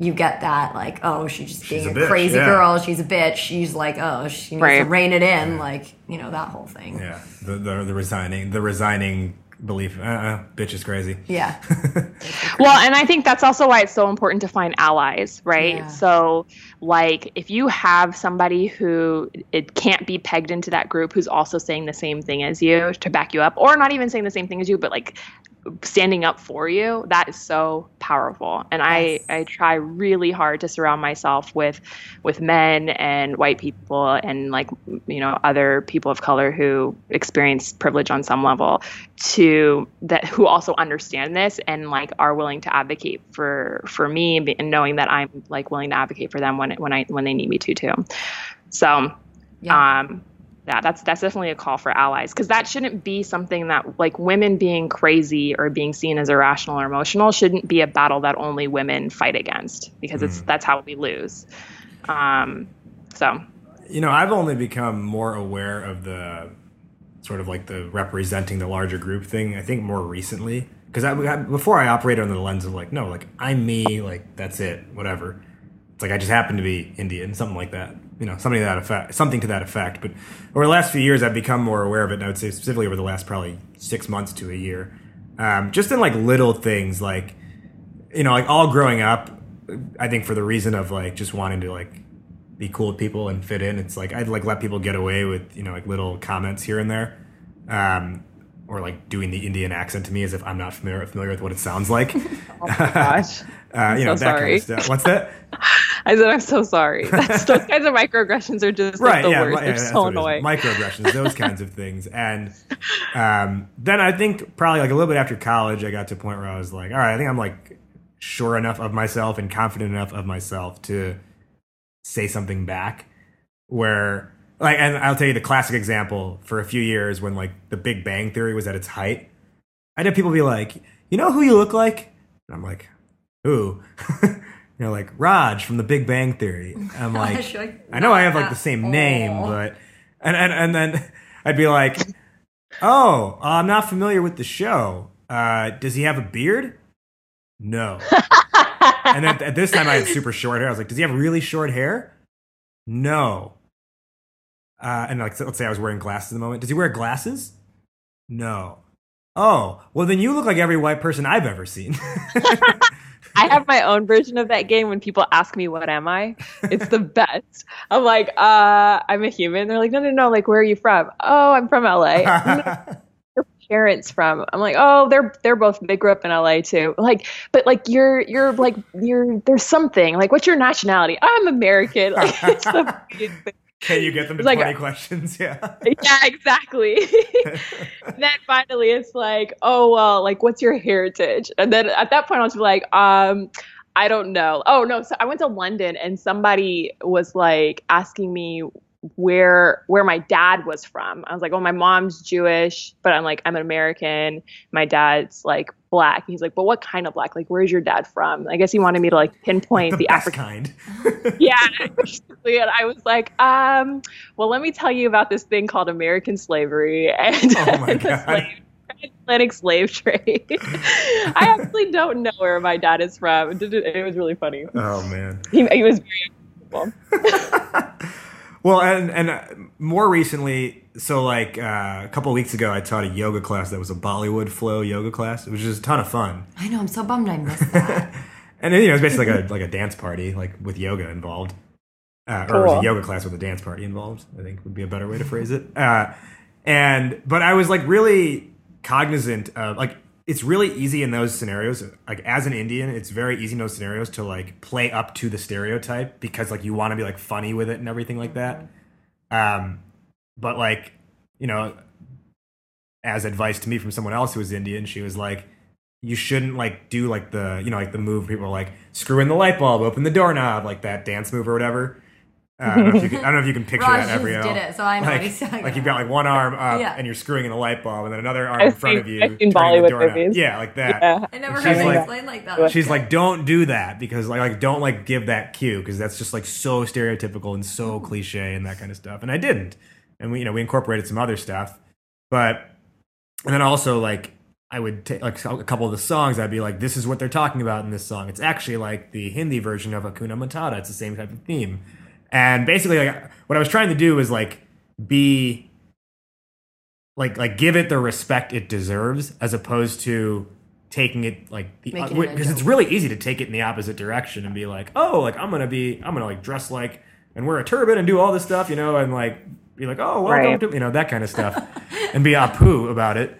you get that like oh she's just being She's a, a bitch, crazy yeah. girl she's a bitch she's like oh she needs to rein it in like you know that whole thing Yeah, the, the the resigning the resigning belief. Uh, uh, bitch is crazy. yeah Well, and I think that's also why it's so important to find allies, right? Yeah. So, like, if you have somebody who it can't be pegged into that group who's also saying the same thing as you to back you up, or not even saying the same thing as you, but like standing up for you, that is so powerful. And I I try really hard to surround myself with with men and white people and like you know other people of color who experience privilege on some level to that who also understand this and like are willing to advocate for for me and knowing that I'm like willing to advocate for them when when I when they need me to too. So Yeah. um yeah, that's that's definitely a call for allies because that shouldn't be something that like women being crazy or being seen as irrational or emotional shouldn't be a battle that only women fight against because it's that's how we lose. Um, so You know, I've only become more aware of the sort of like the representing the larger group thing. I think more recently because I, I- before I operated under the lens of like, no, like I'm me, like that's it, whatever. It's like I just happen to be Indian, something like that. You know, something to that effect, something to that effect. But over the last few years, I've become more aware of it, and I would say specifically over the last probably six months to a year, um, just in like little things, like you know, like all growing up. I think for the reason of like just wanting to like be cool with people and fit in. It's like I'd like let people get away with you know like little comments here and there, um, or like doing the Indian accent to me as if I'm not familiar familiar with what it sounds like. oh my gosh, uh, you know so that kind sorry. of stuff. What's that? I said I'm so sorry. That's, those kinds of microaggressions are just like, right? the Yeah, worst. yeah, They're that's so what it is. annoying. Microaggressions, those kinds of things, and um, then I think probably like a little bit after college, I got to a point where I was like, all right, I think I'm like sure enough of myself and confident enough of myself to say something back where like and I'll tell you the classic example for a few years when like the Big Bang Theory was at its height. I had people be like, "You know who you look like?" And I'm like, "Who?" you know, like Raj from the Big Bang Theory. I'm like, I know I have like the same at name, but and and and then I'd be like, "Oh, I'm not familiar with the show. Uh, does he have a beard?" No. and then at this time, I had super short hair. I was like, "Does he have really short hair?" No. Uh, and like, so let's say I was wearing glasses at the moment. Does he wear glasses? No. Oh, well, then you look like every white person I've ever seen. I have my own version of that game when people ask me what am I? It's the best. I'm like, uh, I'm a human. They're like, no, no, no. Like, where are you from? Oh, I'm from LA. "No, your parents from? I'm like, oh, they're they're both they grew up in LA too. Like, but like you're you're like you're there's something. Like, what's your nationality? I'm American. Like, it's the thing. Can you get them to Like- 20 questions? Yeah. yeah, exactly. then finally it's like, oh well, like what's your heritage? And then at that point I was like, um, I don't know. Oh no, so I went to London and somebody was like asking me where where my dad was from. I was like, "Oh, my mom's Jewish, but I'm like I'm an American. My dad's like black." He's like, "But what kind of black? Like, where's your dad from?" I guess he wanted me to like pinpoint the, the, African. kind. yeah, and I was like, um, "Well, let me tell you about this thing called American slavery and Oh my God. slave Atlantic slave trade." I actually don't know where my dad is from. It, was really funny. Oh man. He, he was very uncomfortable. Well, and and uh, more recently, so like uh, a couple of weeks ago, I taught a yoga class that was a Bollywood flow yoga class, which was a ton of fun. I know. I'm so bummed I missed that. And you know, it's basically like a like a dance party, like with yoga involved, uh, or it was a yoga class with a dance party involved. I think would be a better way to phrase it. Uh, and but I was like really cognizant of like it's really easy in those scenarios. Like as an Indian, it's very easy in those scenarios to like play up to the stereotype because like you want to be like funny with it and everything like that. Um, but like you know, as advice to me from someone else who was Indian, she was like, you shouldn't like do like the you know like the move people are like screw in the light bulb, open the doorknob, like that dance move or whatever. Uh, I, don't know if you can, I don't know if you can picture Raj that, Avriel. just did it, so I know what like, he's talking like you've got like one arm up Yeah. and you're screwing in a light bulb, and then another arm I've in front seen- of you. I've seen turning the Bollywood doorknob. movies. Yeah, like that. Yeah. I never She's heard it like- explained like that. She's like, don't do that because like, like don't like give that cue because that's just like so stereotypical and so cliche and that kind of stuff. And I didn't, and we you know we incorporated some other stuff, but and then also like I would take like a couple of the songs. I'd be like, this is what they're talking about in this song. It's actually like the Hindi version of Hakuna Matata. It's the same type of theme, and basically like what I was trying to do was like be like like give it the respect it deserves as opposed to taking it like the Making it because it's really easy to take it in the opposite direction and be like oh like i'm gonna be i'm gonna like dress like and wear a turban and do all this stuff you know and like be like oh well Right. don't you know that kind of stuff and be apu about it.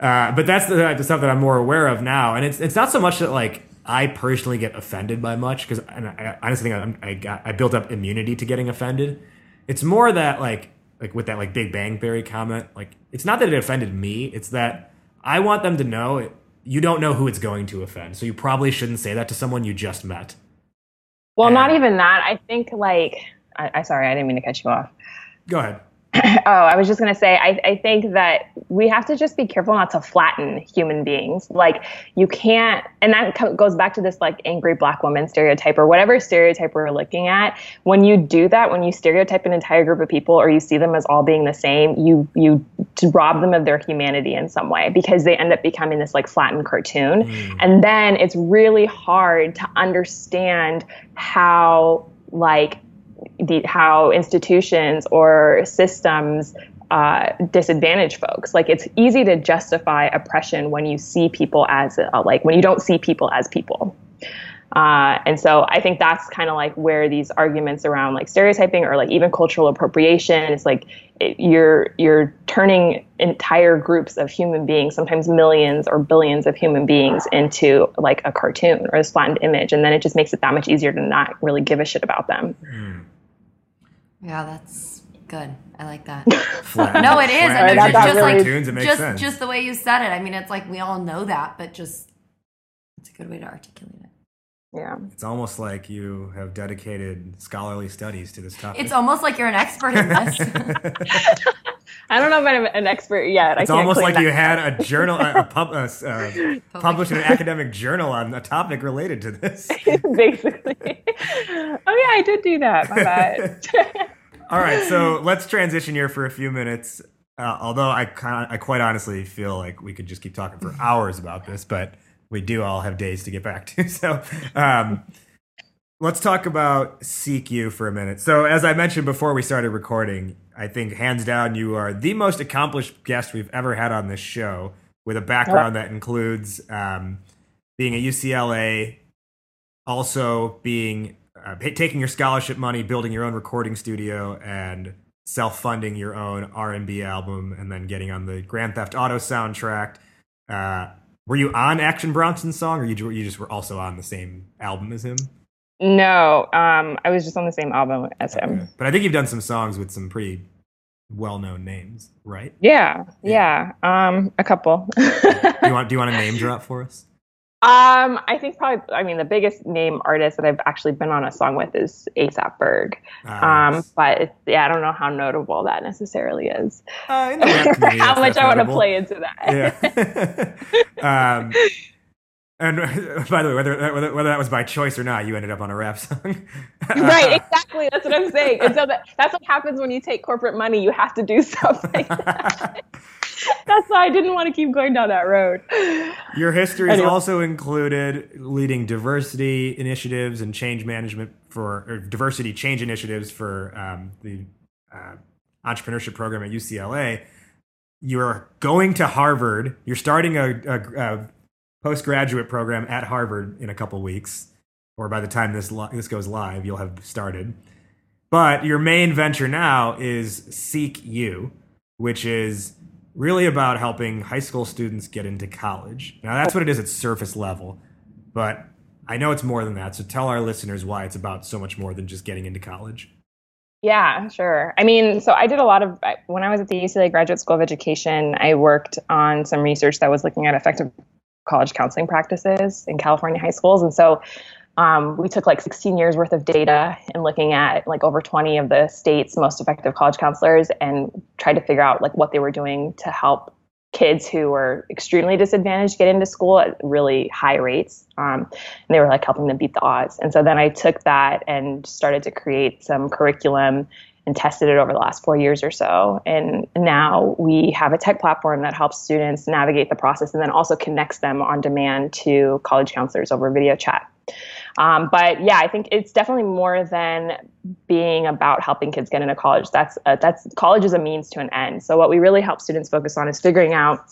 Uh, but that's the, the stuff that i'm more aware of now. And it's it's not so much that like i personally get offended by much because and I, I honestly think I'm, i got i built up immunity to getting offended it's more that like like with that like Big Bang Theory comment, like it's not that it offended me, it's that I want them to know it, you don't know who it's going to offend. So you probably shouldn't say that to someone you just met. Well, not even that. I think like I, I sorry, I didn't mean to cut you off. Go ahead. oh, I was just gonna say, I, I think that we have to just be careful not to flatten human beings. Like you can't, and that co- goes back to this like angry black woman stereotype or whatever stereotype we're looking at. When you do that, when you stereotype an entire group of people or you see them as all being the same, you you rob them of their humanity in some way because they end up becoming this like flattened cartoon, mm. and then it's really hard to understand how like the how institutions or systems uh, disadvantage folks. Like it's easy to justify oppression when you see people as uh, like when you don't see people as people. Uh, and so I think that's kind of like where these arguments around like stereotyping or like even cultural appropriation is like it, you're you're turning entire groups of human beings, sometimes millions or billions of human beings, into like a cartoon or a flattened image, and then it just makes it that much easier to not really give a shit about them. Yeah, that's good. I like that. Flat. No, it is. Flat. I mean, that just, really- like Cartoons, it makes just sense. just the way you said it. I mean, it's like we all know that, but just it's a good way to articulate it. Yeah. It's almost like you have dedicated scholarly studies to this topic. It's almost like you're an expert in this. I don't know if I'm an expert yet. I It's almost like you had a journal, a, a pub, uh, uh, published in an academic journal on a topic related to this. basically. oh yeah, I did do that. My bad. All right, so let's transition here for a few minutes. Uh, although I kind I quite honestly feel like we could just keep talking for hours about this, but we do all have days to get back to. So um, let's talk about SeekU for a minute. So as I mentioned before we started recording, I think hands down you are the most accomplished guest we've ever had on this show, with a background that includes um, being at UCLA, also being uh, taking your scholarship money, building your own recording studio, and self-funding your own R&B album, and then getting on the Grand Theft Auto soundtrack. Uh, were you on Action Bronson's song, or you, you just were also on the same album as him? No, um, I was just on the same album as him. But I think you've done some songs with some pretty well-known names, right? Yeah, yeah. Um, a couple. Do you want Do you want to name drop for us? Um, I think probably, I mean, the biggest name artist that I've actually been on a song with is ASAP Ferg. Ah, um, but it's, yeah, I don't know how notable that necessarily is. Uh, in the rap community, how much I want to play into that. Yeah. um, and by the way, whether, whether whether that was by choice or not, you ended up on a rap song. right, exactly. That's what I'm saying. And so that, that's what happens when you take corporate money. You have to do stuff like that. that's why I didn't want to keep going down that road. Your history has Anyway. also included leading diversity initiatives and change management for or diversity change initiatives for um, the uh, entrepreneurship program at UCLA. You're going to Harvard. You're starting a, a, a postgraduate program at Harvard in a couple weeks, or by the time this li- this goes live, you'll have started. But your main venture now is SeekU, which is really about helping high school students get into college. Now, that's what it is at surface level, but I know it's more than that. So tell our listeners why it's about so much more than just getting into college. Yeah, sure. I mean, so I did a lot of when I was at the UCLA Graduate School of Education. I worked on some research that was looking at effective college counseling practices in California high schools, and so um, we took like 16 years worth of data and looking at like over 20 of the state's most effective college counselors and tried to figure out like what they were doing to help kids who were extremely disadvantaged get into school at really high rates. Um, and they were like helping them beat the odds. And so then I took that and started to create some curriculum and tested it over the last four years or so. And now we have a tech platform that helps students navigate the process and then also connects them on demand to college counselors over video chat. Um, but yeah, I think it's definitely more than being about helping kids get into college. That's uh, that's college is a means to an end. So what we really help students focus on is figuring out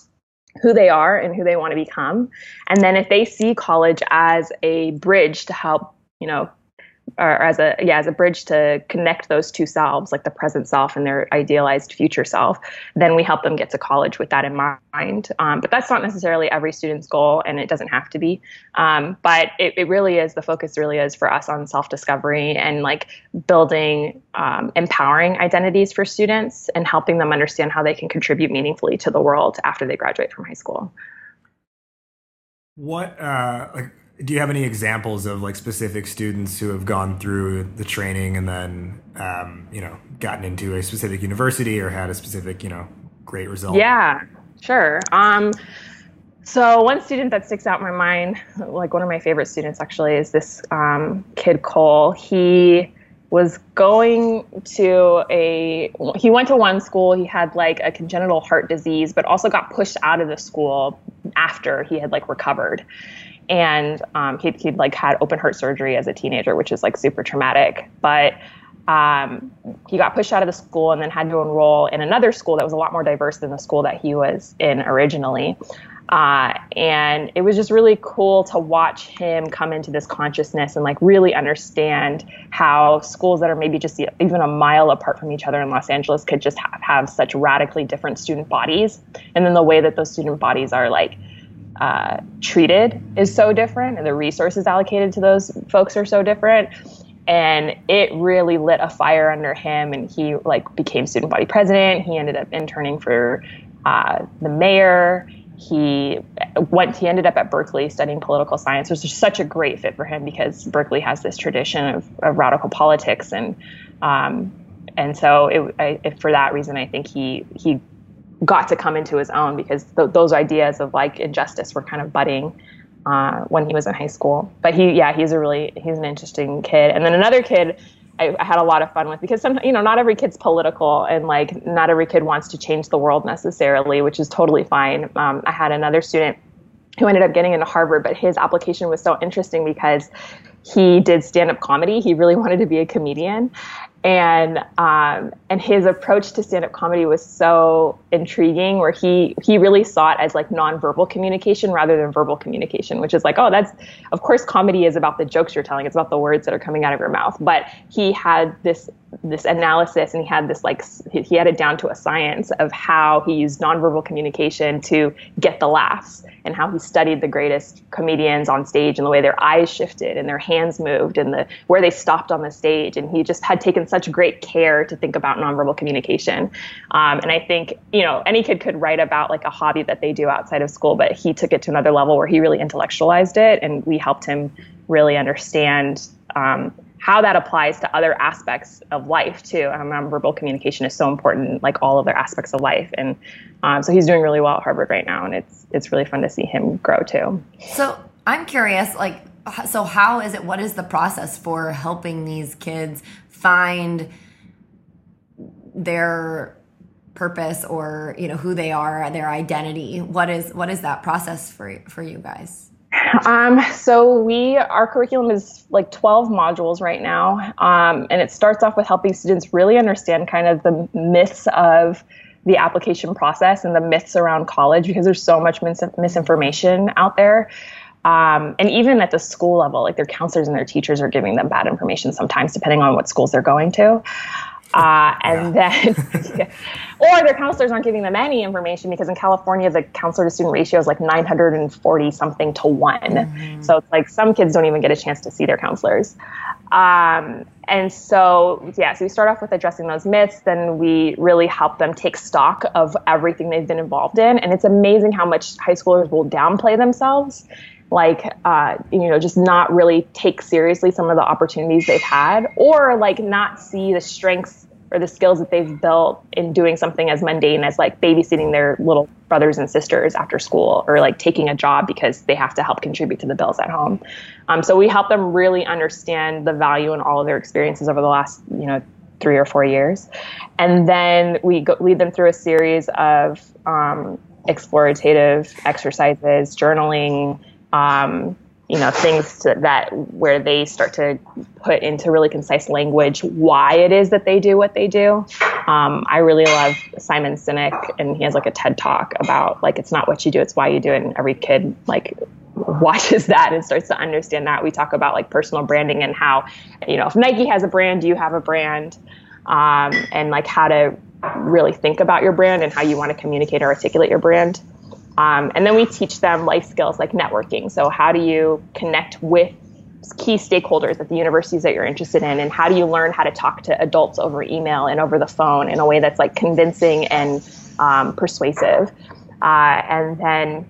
who they are and who they want to become, and then if they see college as a bridge to help, you know, or as a yeah as a bridge to connect those two selves like the present self and their idealized future self then we help them get to college with that in mind. Um, but that's not necessarily every student's goal and it doesn't have to be. Um, but it, it really is the focus really is for us on self-discovery and like building um, empowering identities for students and helping them understand how they can contribute meaningfully to the world after they graduate from high school. What uh, like, do you have any examples of like specific students who have gone through the training and then um, you know gotten into a specific university or had a specific you know great result? Yeah, sure. Um, so one student that sticks out in my mind, like one of my favorite students actually, is this um, kid Cole. He was going to a he went to one school he had like a congenital heart disease but also got pushed out of the school after he had like recovered and um, he'd, he'd like had open heart surgery as a teenager which is like super traumatic but um, he got pushed out of the school and then had to enroll in another school that was a lot more diverse than the school that he was in originally. Uh, and it was just really cool to watch him come into this consciousness and like really understand how schools that are maybe just even a mile apart from each other in Los Angeles could just have, have such radically different student bodies. And then the way that those student bodies are like uh, treated is so different and the resources allocated to those folks are so different. And it really lit a fire under him and he like became student body president. He ended up interning for uh, the mayor. He went he ended up at berkeley studying political science which is such a great fit for him because berkeley has this tradition of, of radical politics. And um, and so it, I, for that reason i think he he got to come into his own because th- those ideas of like injustice were kind of budding uh, when he was in high school. But he, yeah, he's a really he's an interesting kid. And then another kid I, I had a lot of fun with because some you know not every kid's political and like not every kid wants to change the world necessarily, which is totally fine. Um, I had another student who ended up getting into Harvard, but his application was so interesting because he did stand up comedy. He really wanted to be a comedian. And um, and his approach to stand up comedy was so intriguing, where he he really saw it as like nonverbal communication rather than verbal communication, which is like, oh, that's of course comedy is about the jokes you're telling, it's about the words that are coming out of your mouth. But he had this this analysis, and he had this like he had it down to a science of how he used nonverbal communication to get the laughs, and how he studied the greatest comedians on stage and the way their eyes shifted and their hands moved and the where they stopped on the stage. And he just had taken such great care to think about nonverbal communication. Um, and I think you know any kid could write about like a hobby that they do outside of school, but he took it to another level where he really intellectualized it, and we helped him really understand. Um, how that applies to other aspects of life too. Um, nonverbal communication is so important, like all other aspects of life, and um, so he's doing really well at Harvard right now, and it's it's really fun to see him grow too. So I'm curious, like, so how is it? What is the process for helping these kids find their purpose or you know who they are, their identity? What is what is that process for for you guys? Um, so we our curriculum is like 12 modules right now, um, and it starts off with helping students really understand kind of the myths of the application process and the myths around college because there's so much mis- misinformation out there. Um, and even at the school level, like their counselors and their teachers are giving them bad information sometimes, depending on what schools they're going to. Uh, and then, or their counselors aren't giving them any information because in California, the counselor to student ratio is like 940 something to one. Mm-hmm. So it's like some kids don't even get a chance to see their counselors. Um, and so, yeah, so we start off with addressing those myths. Then we really help them take stock of everything they've been involved in. And it's amazing how much high schoolers will downplay themselves like uh, you know just not really take seriously some of the opportunities they've had or like not see the strengths or the skills that they've built in doing something as mundane as like babysitting their little brothers and sisters after school or like taking a job because they have to help contribute to the bills at home. Um, so we help them really understand the value in all of their experiences over the last you know three or four years. And then we go, lead them through a series of um, explorative exercises journaling um, you know things to, that where they start to put into really concise language why it is that they do what they do. Um, i really love simon sinek and he has like a ted talk about like it's not what you do it's why you do it and every kid like watches that and starts to understand that. We talk about like personal branding and how you know if nike has a brand you have a brand um, and like how to really think about your brand and how you want to communicate or articulate your brand um, and then we teach them life skills like networking. So, how do you connect with key stakeholders at the universities that you're interested in? And how do you learn how to talk to adults over email and over the phone in a way that's like convincing and um, persuasive? Uh, and then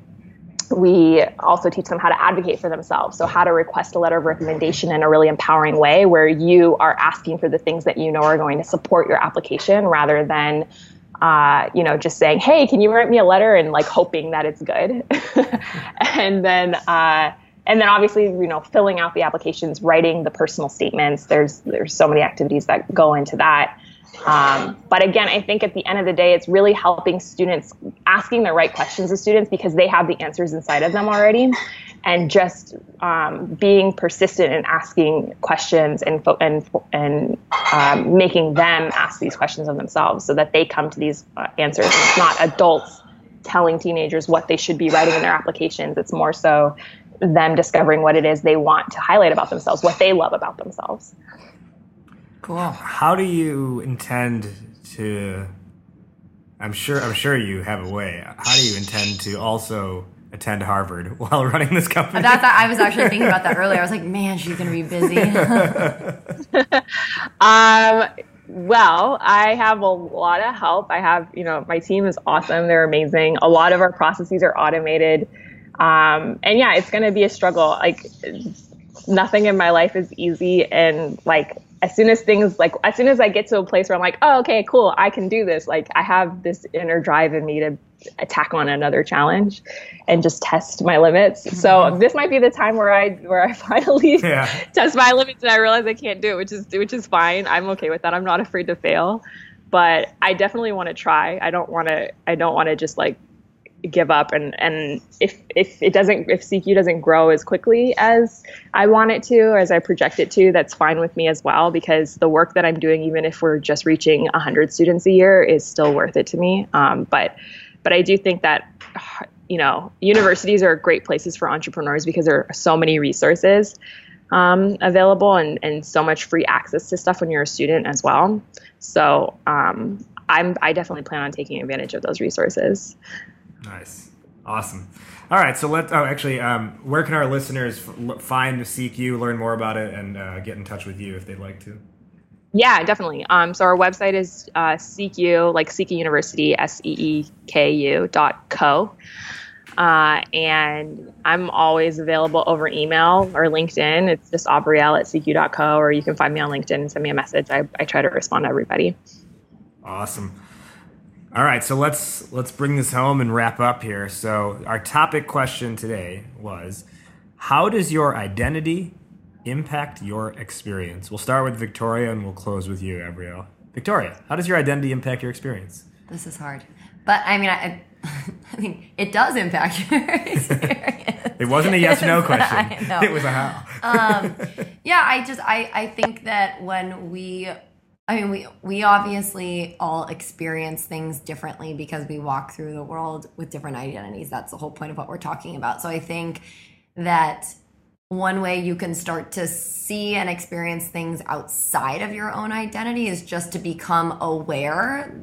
we also teach them how to advocate for themselves. So, how to request a letter of recommendation in a really empowering way where you are asking for the things that you know are going to support your application rather than uh, you know, just saying, "Hey, can you write me a letter?" and like hoping that it's good, and then uh, and then obviously, you know, filling out the applications, writing the personal statements. There's there's so many activities that go into that. Um, but again, I think at the end of the day, it's really helping students asking the right questions of students because they have the answers inside of them already, and just um, being persistent in asking questions and and and um, making them ask these questions of themselves so that they come to these uh, answers. And it's not adults telling teenagers what they should be writing in their applications. It's more so them discovering what it is they want to highlight about themselves, what they love about themselves. Cool. How do you intend to? I'm sure. I'm sure you have a way. How do you intend to also attend Harvard while running this company? That's. I was actually thinking about that earlier. I was like, man, she's gonna be busy. um. Well, I have a lot of help. I have, you know, my team is awesome. They're amazing. A lot of our processes are automated. Um, and yeah, it's going to be a struggle. Like, nothing in my life is easy. And like, as soon as things like as soon as I get to a place where I'm like, oh, okay, cool, I can do this. Like I have this inner drive in me to attack on another challenge and just test my limits. So mm-hmm. this might be the time where I where I finally yeah. test my limits and I realize I can't do it, which is which is fine. I'm okay with that. I'm not afraid to fail. But I definitely want to try. I don't want to I don't want to just like give up. And and if if it doesn't if SeekU doesn't grow as quickly as I want it to or as I project it to that's fine with me as well because the work that I'm doing even if we're just reaching 100 students a year is still worth it to me. Um, but but I do think that you know universities are great places for entrepreneurs because there are so many resources um, available and and so much free access to stuff when you're a student as well. So um, I'm I definitely plan on taking advantage of those resources. Nice. Awesome. All right, so let. Oh, actually, um, where can our listeners f- find SeekU, learn more about it, and uh, get in touch with you if they'd like to? Yeah, definitely. Um, so our website is uh, SeekU, like Seek University, S E E K U dot co. Uh, and I'm always available over email or LinkedIn. It's just Avriel at seeku.co, or you can find me on LinkedIn and send me a message. I, I try to respond to everybody. Awesome. All right, so let's let's bring this home and wrap up here. So our topic question today was how does your identity impact your experience? We'll start with Victoria and we'll close with you, Avriel. Victoria, how does your identity impact your experience? This is hard. But I mean I I think it does impact your experience. It wasn't a yes or no question. It was a how. um, yeah, I just I I think that when we I mean we we obviously all experience things differently because we walk through the world with different identities. That's the whole point of what we're talking about. So I think that one way you can start to see and experience things outside of your own identity is just to become aware,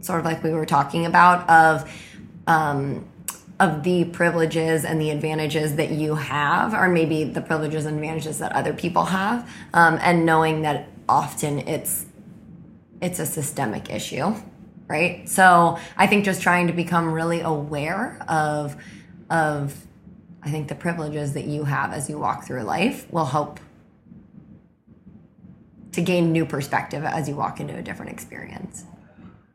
sort of like we were talking about, of um, of the privileges and the advantages that you have, or maybe the privileges and advantages that other people have, um, and knowing that often it's it's a systemic issue, right? So I think just trying to become really aware of of I think the privileges that you have as you walk through life will help to gain new perspective as you walk into a different experience.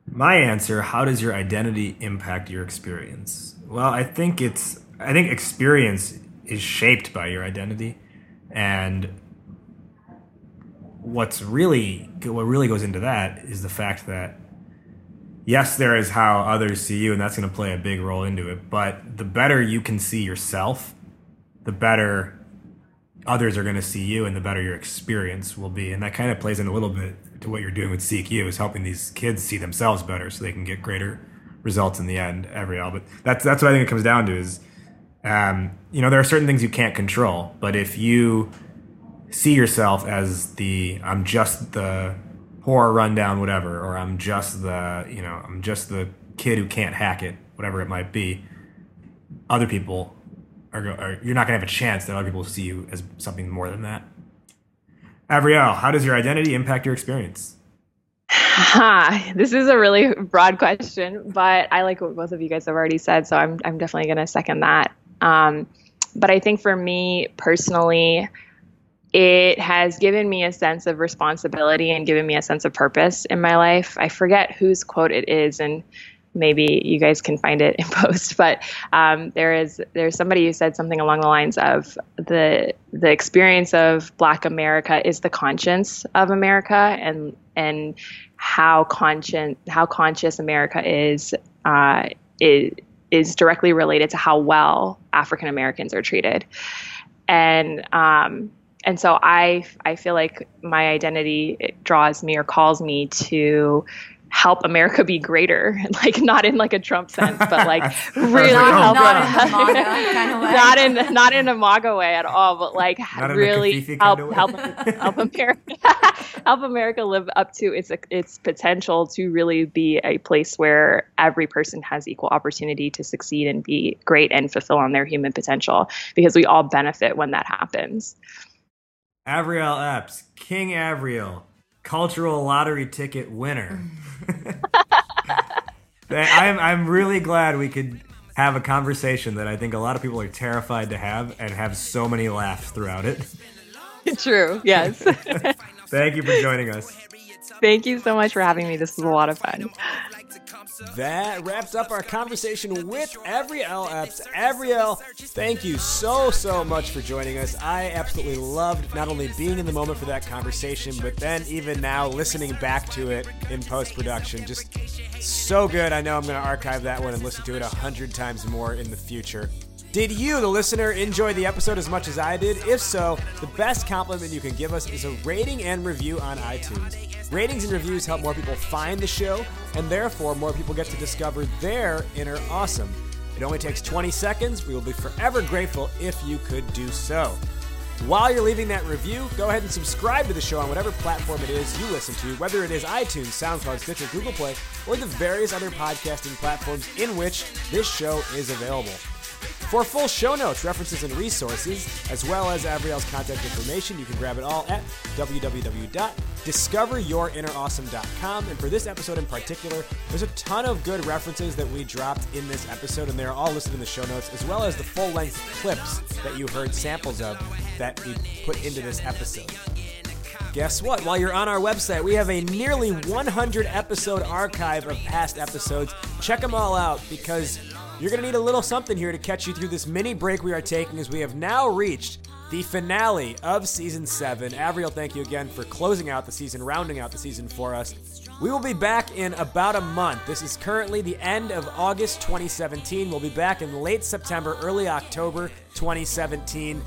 My answer, how does your identity impact your experience? Well, I think it's I think experience is shaped by your identity and what's really what really goes into that is the fact that yes, there is how others see you, and that's going to play a big role into it. But the better you can see yourself, the better others are going to see you, and the better your experience will be. And that kind of plays in a little bit to what you're doing with You, is helping these kids see themselves better, so they can get greater results in the end. Every all, but that's that's what I think it comes down to is, um, you know, there are certain things you can't control, but if you see yourself as the I'm just the poor rundown whatever or i'm just the you know i'm just the kid who can't hack it whatever it might be other people are, go, are you're not to have a chance that other people see you as something more than that Avriel, how does your identity impact your experience Ha, this is a really broad question, but I like what both of you guys have already said, so I'm I'm definitely to second that. Um, but I think for me personally, it has given me a sense of responsibility and given me a sense of purpose in my life. I forget whose quote it is, and maybe you guys can find it in post. But um, there is there's somebody who said something along the lines of the the experience of Black America is the conscience of America, and and how conscious how conscious America is uh, is is directly related to how well African Americans are treated, and um, and so I I feel like my identity draws me or calls me to help America be greater, like not in like a Trump sense, but like really like, oh, help not in a kind of not in not in a MAGA way at all, but like Not really help kinda help help America help America live up to its its potential to really be a place where every person has equal opportunity to succeed and be great and fulfill on their human potential because we all benefit when that happens. Avriel Epps, King Avriel, cultural lottery ticket winner. I'm I'm really glad we could have a conversation that I think a lot of people are terrified to have and have so many laughs throughout it. True. Yes. Thank you for joining us. Thank you so much for having me. This was a lot of fun. That wraps up our conversation with Avriel Epps. Avriel, thank you so, so much for joining us. I absolutely loved not only being in the moment for that conversation, but then even now listening back to it in post production. Just so good. I know I'm going to archive that one and listen to it a hundred times more in the future. Did you, the listener, enjoy the episode as much as I did? If so, the best compliment you can give us is a rating and review on iTunes. Ratings and reviews help more people find the show, and therefore more people get to discover their inner awesome. It only takes 20 seconds. We will be forever grateful if you could do so. While you're leaving that review, go ahead and subscribe to the show on whatever platform it is you listen to, whether it is iTunes, SoundCloud, Stitcher, Google Play, or the various other podcasting platforms in which this show is available. For full show notes, references, and resources, as well as Avriel's contact information, you can grab it all at www.discoveryourinnerawesome.com. And for this episode in particular, there's a ton of good references that we dropped in this episode, and they're all listed in the show notes, as well as the full length clips that you heard samples of that we put into this episode. Guess what? While you're on our website, we have a nearly 100 episode archive of past episodes. Check them all out because you're going to need a little something here to catch you through this mini break we are taking as we have now reached the finale of season 7. Avriel, thank you again for closing out the season, rounding out the season for us. We will be back in about a month. This is currently the end of August 2017. We'll be back in late September, early October 2017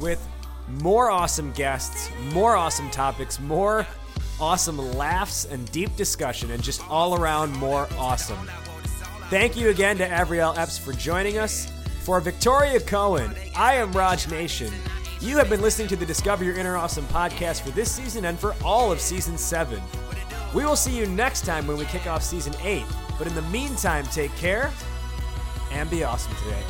with more awesome guests, more awesome topics, more awesome laughs and deep discussion, and just all around more awesome. Thank you again to Avriel Epps for joining us. For Victoria Cohen, I am Raj Nation. You have been listening to the Discover Your Inner Awesome podcast for this season and for all of season 7. We will see you next time when we kick off season 8. But in the meantime, take care and be awesome today.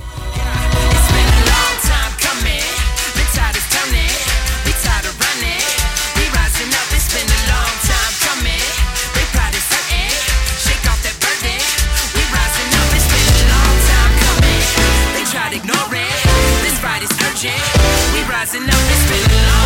We rising up. It's been a long